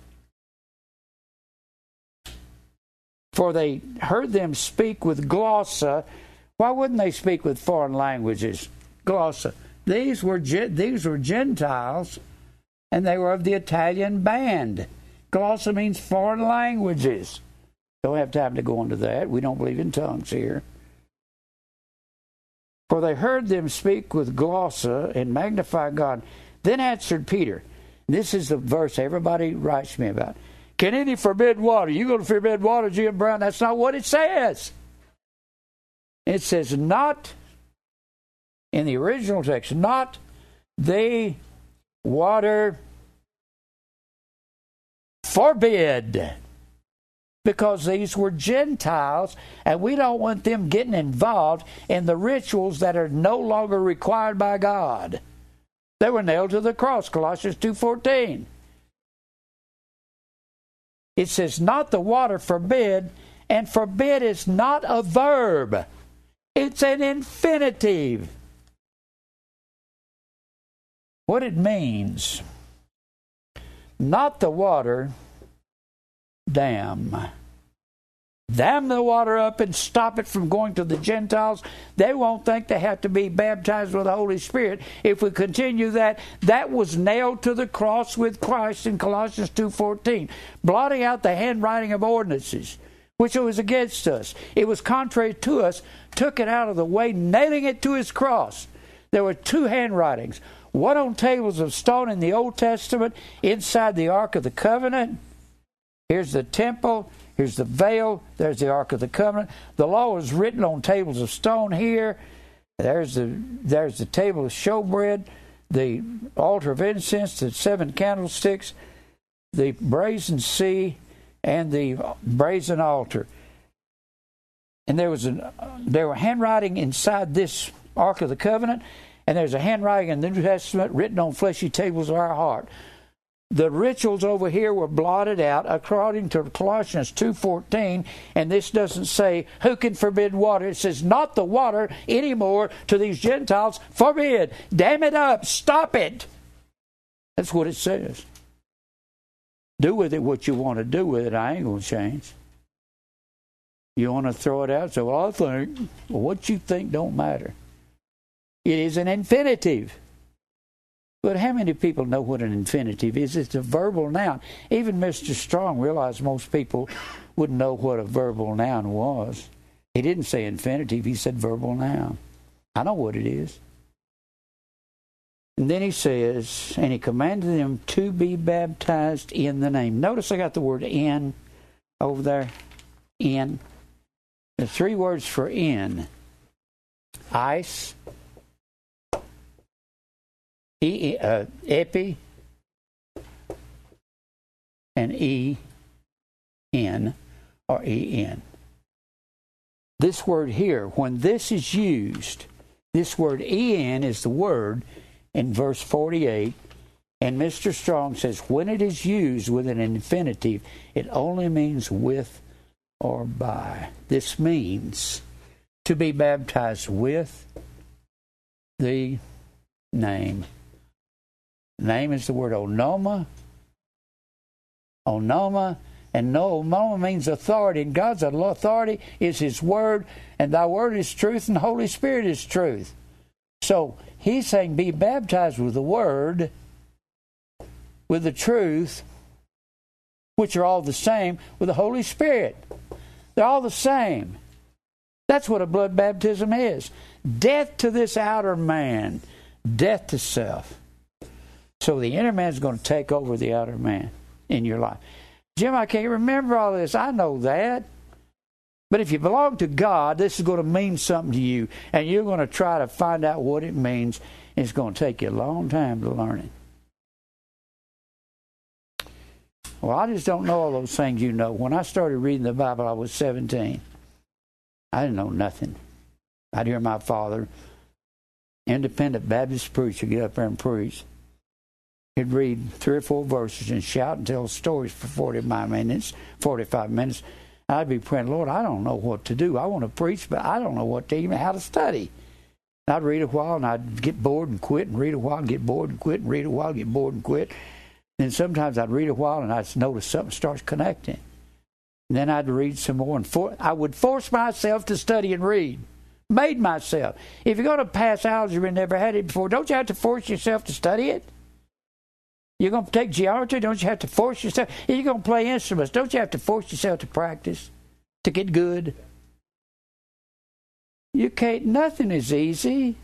For they heard them speak with glossa. Why wouldn't they speak with foreign languages? Glossa. These were, these were Gentiles, and they were of the Italian band. Glossa means foreign languages. Don't have time to go into that. We don't believe in tongues here. For they heard them speak with glossa and magnify God. Then answered Peter. This is the verse everybody writes me about. Can any forbid water? You going to forbid water, Jim Brown? That's not what it says. It says not in the original text, not they water forbid because these were Gentiles, and we don't want them getting involved in the rituals that are no longer required by God. They were nailed to the cross, Colossians 2:14. It says, "Not the water forbid," and forbid is not a verb. It's an infinitive. What it means, not the water dam. Dam the water up and stop it from going to the Gentiles. They won't think they have to be baptized with the Holy Spirit. If we continue that, that was nailed to the cross with Christ in Colossians 2.14, blotting out the handwriting of ordinances, which was against us. It was contrary to us, took it out of the way, nailing it to his cross. There were two handwritings, one on tables of stone in the Old Testament inside the Ark of the Covenant, Here's the temple. Here's the veil. There's the Ark of the Covenant. The law is written on tables of stone here. There's the there's the table of showbread, the altar of incense, the seven candlesticks, the brazen sea, and the brazen altar. And there was an there were handwriting inside this Ark of the Covenant, and there's a handwriting in the New Testament written on fleshy tables of our heart the rituals over here were blotted out according to Colossians 2:14 and this doesn't say who can forbid water? It says not the water anymore to these gentiles. Forbid. Damn it up. Stop it. That's what it says. Do with it what you want to do with it. I ain't going to change. You want to throw it out? So well, I think well, what you think don't matter. It is an infinitive but how many people know what an infinitive is? It's a verbal noun. Even Mr. Strong realized most people wouldn't know what a verbal noun was. He didn't say infinitive, he said verbal noun. I know what it is. And then he says, and he commanded them to be baptized in the name. Notice I got the word in over there. In. The three words for in ice, E, uh, epi and E N or E N. This word here, when this is used, this word En is the word in verse 48. And Mr. Strong says when it is used with an infinitive, it only means with or by. This means to be baptized with the name Name is the word onoma. Onoma. And no, onoma means authority. And God's authority is His Word, and Thy Word is truth, and the Holy Spirit is truth. So He's saying, be baptized with the Word, with the truth, which are all the same, with the Holy Spirit. They're all the same. That's what a blood baptism is death to this outer man, death to self. So the inner man is going to take over the outer man in your life. Jim, I can't remember all this. I know that. But if you belong to God, this is going to mean something to you, and you're going to try to find out what it means. It's going to take you a long time to learn it. Well, I just don't know all those things you know. When I started reading the Bible, I was 17. I didn't know nothing. I'd hear my father, independent Baptist preacher, get up there and preach. He'd read three or four verses and shout and tell stories for 45 minutes, 45 minutes. I'd be praying, Lord, I don't know what to do. I want to preach, but I don't know what to even how to study. I'd read a while and I'd get bored and quit and read a while and get bored and quit and read a while, and get bored and quit. Then sometimes I'd read a while and I'd notice something starts connecting. And then I'd read some more and for, I would force myself to study and read. Made myself. If you're going to pass algebra and never had it before, don't you have to force yourself to study it? You're going to take geometry, don't you have to force yourself? You're going to play instruments, don't you have to force yourself to practice to get good? You can't, nothing is easy.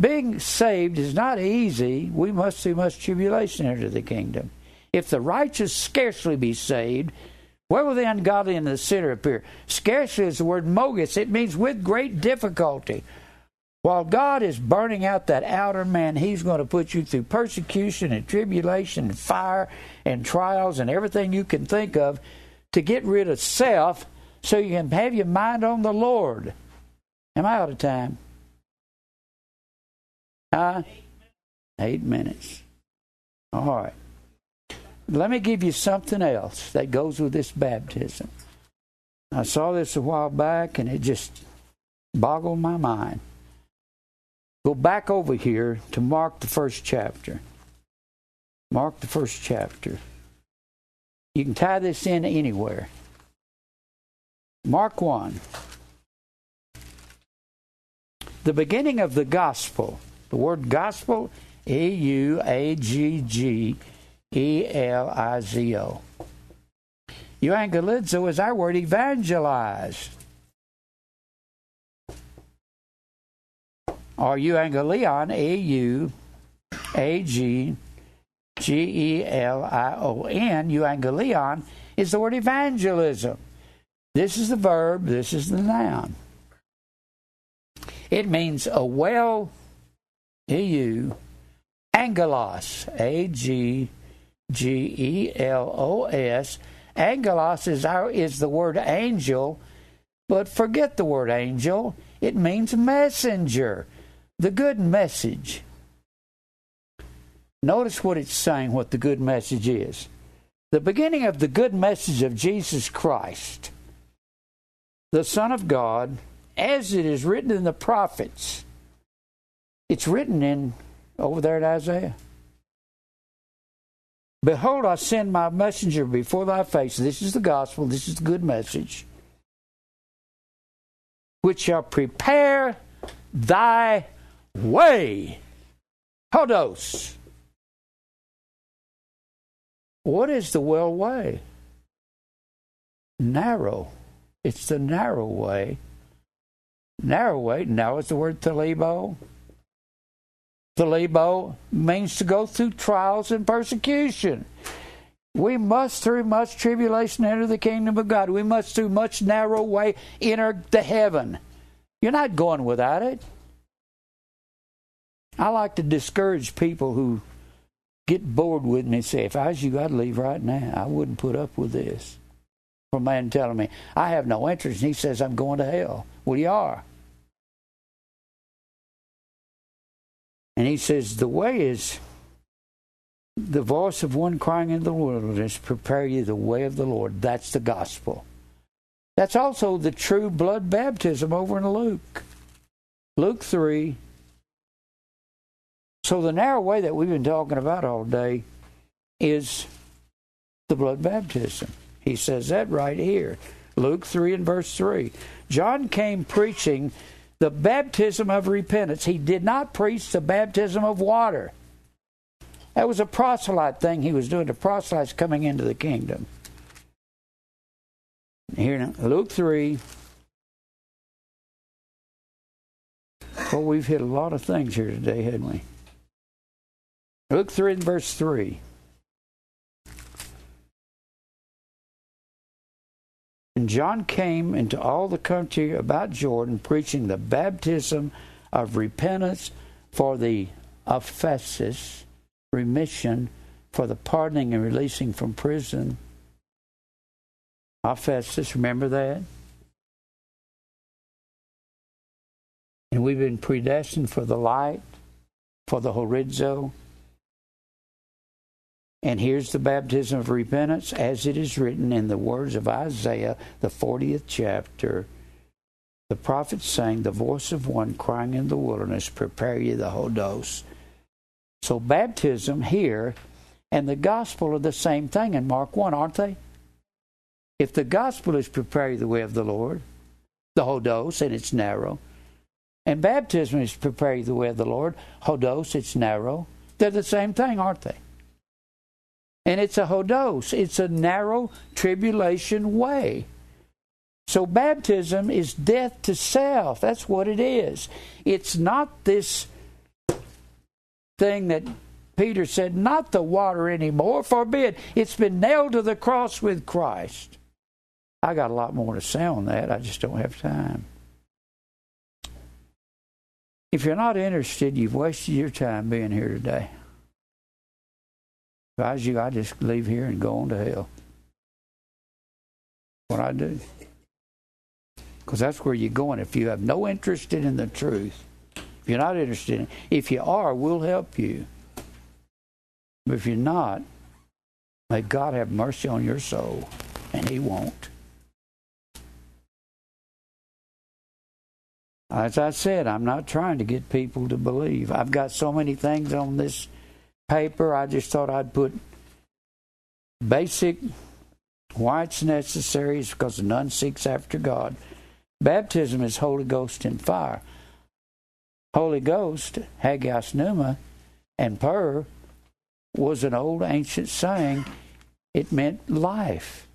Being saved is not easy. We must through much tribulation enter the kingdom. If the righteous scarcely be saved, where will the ungodly and the sinner appear? Scarcely is the word mogus. It means with great difficulty. While God is burning out that outer man, He's going to put you through persecution and tribulation and fire and trials and everything you can think of to get rid of self so you can have your mind on the Lord. Am I out of time? Huh? Eight minutes. All right. Let me give you something else that goes with this baptism. I saw this a while back and it just boggled my mind. Go back over here to Mark, the first chapter. Mark, the first chapter. You can tie this in anywhere. Mark 1. The beginning of the gospel. The word gospel, E U A G G E L I Z O. Euangelizo is our word evangelize. Or euangelion, A U A G G E L I O N, euangelion, is the word evangelism. This is the verb, this is the noun. It means a well, E U, angelos, A G G E L O S. Angelos is, our, is the word angel, but forget the word angel. It means messenger the good message. Notice what it's saying, what the good message is. The beginning of the good message of Jesus Christ, the Son of God, as it is written in the prophets. It's written in over there in Isaiah. Behold, I send my messenger before thy face. This is the gospel, this is the good message, which shall prepare thy way. Hodos. What is the well way? Narrow. It's the narrow way. Narrow way. Now is the word thalebo. Thalebo means to go through trials and persecution. We must through much tribulation enter the kingdom of God. We must through much narrow way enter the heaven. You're not going without it. I like to discourage people who get bored with me and say, if I was you, I'd leave right now. I wouldn't put up with this. For a man telling me, I have no interest, and he says, I'm going to hell. Well, you are. And he says, the way is the voice of one crying in the wilderness, prepare you the way of the Lord. That's the gospel. That's also the true blood baptism over in Luke. Luke 3, so the narrow way that we've been talking about all day is the blood baptism. He says that right here. Luke 3 and verse 3. John came preaching the baptism of repentance. He did not preach the baptism of water. That was a proselyte thing he was doing, the proselytes coming into the kingdom. Here, now, Luke 3. Well, we've hit a lot of things here today, hadn't we? Luke 3 and verse 3. And John came into all the country about Jordan, preaching the baptism of repentance for the aphesis, remission, for the pardoning and releasing from prison. Aphesis, remember that? And we've been predestined for the light, for the horizo, And here's the baptism of repentance as it is written in the words of Isaiah, the 40th chapter. The prophet saying, The voice of one crying in the wilderness, Prepare ye the Hodos. So baptism here and the gospel are the same thing in Mark 1, aren't they? If the gospel is prepare you the way of the Lord, the Hodos, and it's narrow, and baptism is prepare you the way of the Lord, Hodos, it's narrow, they're the same thing, aren't they? And it's a Hodos, it's a narrow tribulation way. So baptism is death to self. That's what it is. It's not this thing that Peter said, not the water anymore, forbid. It's been nailed to the cross with Christ. I got a lot more to say on that. I just don't have time. If you're not interested, you've wasted your time being here today. If I was you, I'd just leave here and go on to hell. What I do. Because that's where you're going. If you have no interest in the truth, if you're not interested in if you are, we'll help you. But if you're not, may God have mercy on your soul, and He won't. As I said, I'm not trying to get people to believe. I've got so many things on this paper, I just thought I'd put basic why it's necessary is because none seeks after God. Baptism is Holy Ghost and fire. Holy Ghost, Hagios Pneuma, and Per was an old ancient saying. It meant life.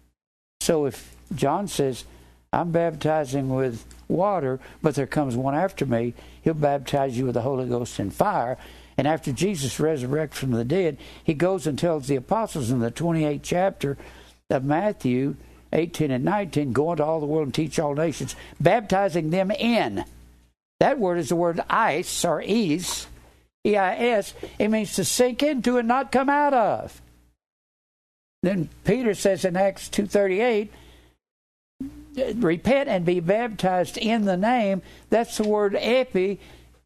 So if John says, I'm baptizing with water, but there comes one after me, he'll baptize you with the Holy Ghost and fire. And after Jesus resurrects from the dead, he goes and tells the apostles in the 28th chapter of Matthew 18 and 19 go into all the world and teach all nations, baptizing them in that word is the word ice or ease, E I S. It means to sink into and not come out of. Then Peter says in Acts 2:38, repent and be baptized in the name. That's the word epi.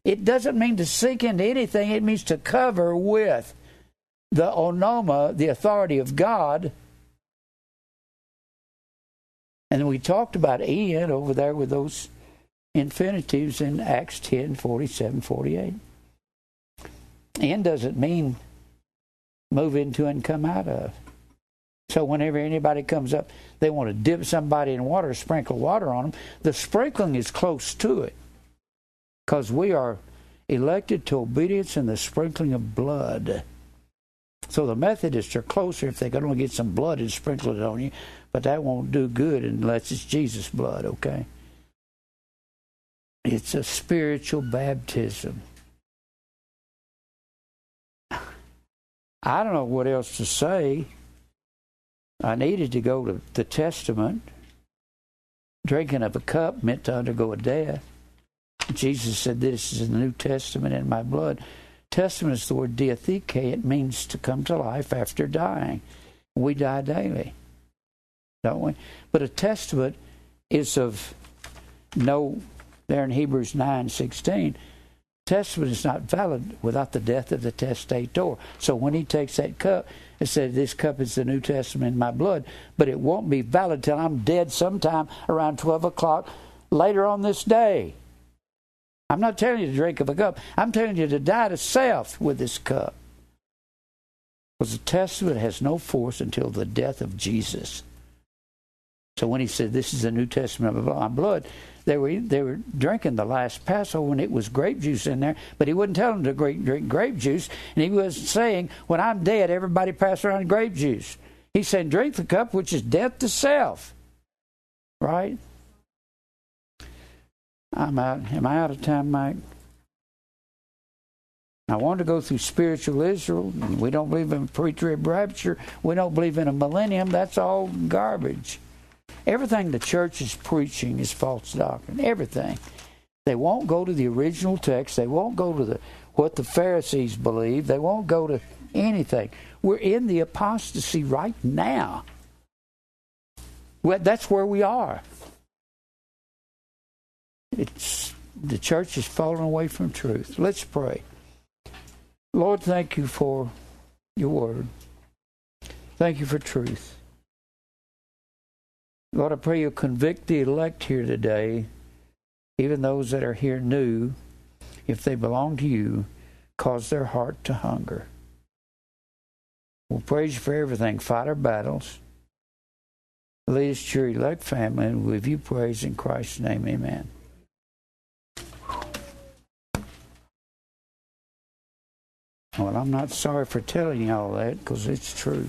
It doesn't mean to sink into anything. It means to cover with the onoma, the authority of God. And we talked about en over there with those infinitives in Acts 10 47 48. And doesn't mean move into and come out of. So whenever anybody comes up, they want to dip somebody in water, sprinkle water on them. The sprinkling is close to it because we are elected to obedience in the sprinkling of blood. So the Methodists are closer if they can only get some blood and sprinkle it on you, but that won't do good unless it's Jesus' blood, okay? It's a spiritual baptism. I don't know what else to say. I needed to go to the Testament. Drinking of a cup meant to undergo a death. Jesus said, This is the New Testament in my blood. Testament is the word diatheke. It means to come to life after dying. We die daily, don't we? But a testament is of no there in Hebrews 9 16. Testament is not valid without the death of the testator. So when he takes that cup, it says, This cup is the New Testament in my blood, but it won't be valid till I'm dead sometime around 12 o'clock later on this day. I'm not telling you to drink of a cup, I'm telling you to die to self with this cup. Because the testament has no force until the death of Jesus. So when he said, This is the New Testament of my blood, they were they were drinking the last Passover and it was grape juice in there, but he wouldn't tell them to drink grape juice, and he was saying, "When I'm dead, everybody pass around grape juice." He said, "Drink the cup, which is death to self." Right? I'm out. Am I out of time, Mike? I want to go through spiritual Israel. We don't believe in pre-trib rapture. We don't believe in a millennium. That's all garbage. Everything the church is preaching is false doctrine. Everything. They won't go to the original text. They won't go to the what the Pharisees believe. They won't go to anything. We're in the apostasy right now. Well, that's where we are. It's the church is falling away from truth. Let's pray. Lord, thank you for your word. Thank you for truth. Lord, I pray you'll convict the elect here today, even those that are here new, if they belong to you, cause their heart to hunger. We'll praise you for everything. Fight our battles. Lead us to your elect family, and we'll give you praise in Christ's name. Amen. Well, I'm not sorry for telling you all that because it's true.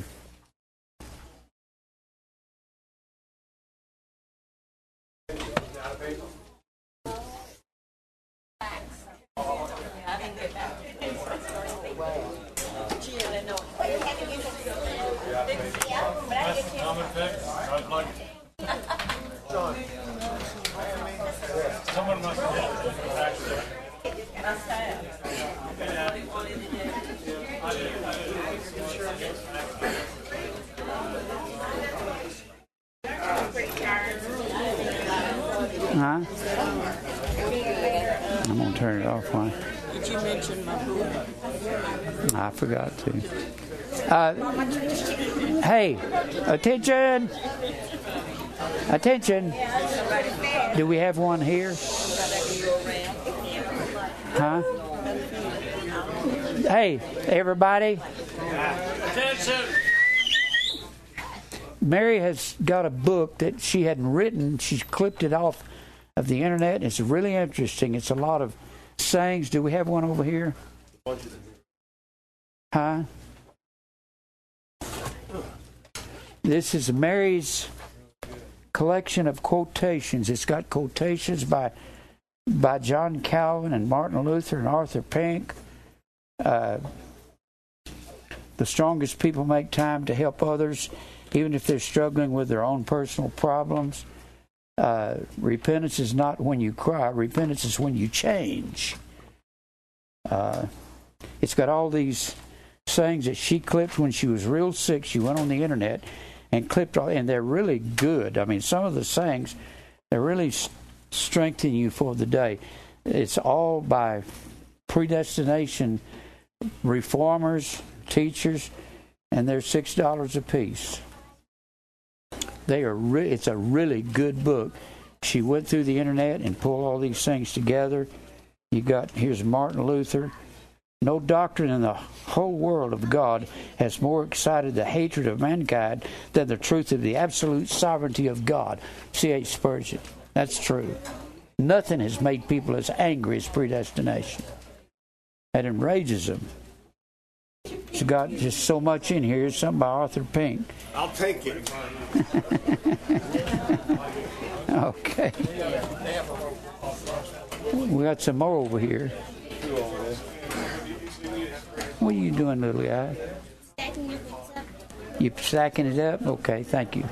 Turn it off. Why? Did you mention my book? I forgot to. Uh, hey, attention! Attention! Do we have one here? Huh? Hey, everybody! Attention! Mary has got a book that she hadn't written. She's clipped it off of the internet. It's really interesting. It's a lot of sayings. Do we have one over here? Huh? This is Mary's collection of quotations. It's got quotations by by John Calvin and Martin Luther and Arthur Pink. Uh, the strongest people make time to help others, even if they're struggling with their own personal problems. Uh, repentance is not when you cry. Repentance is when you change. Uh, it's got all these sayings that she clipped when she was real sick. She went on the internet and clipped all, and they're really good. I mean, some of the sayings they're really strengthen you for the day. It's all by predestination reformers, teachers, and they're six dollars a piece. They are. Re- it's a really good book. She went through the internet and pulled all these things together. You got here's Martin Luther. No doctrine in the whole world of God has more excited the hatred of mankind than the truth of the absolute sovereignty of God. C.H. Spurgeon. That's true. Nothing has made people as angry as predestination. That enrages them. It's got just so much in here. Here's something by Arthur Pink. I'll take it. Okay. We got some more over here. What are you doing, little guy? Stacking your books up. You stacking it up? Okay, thank you.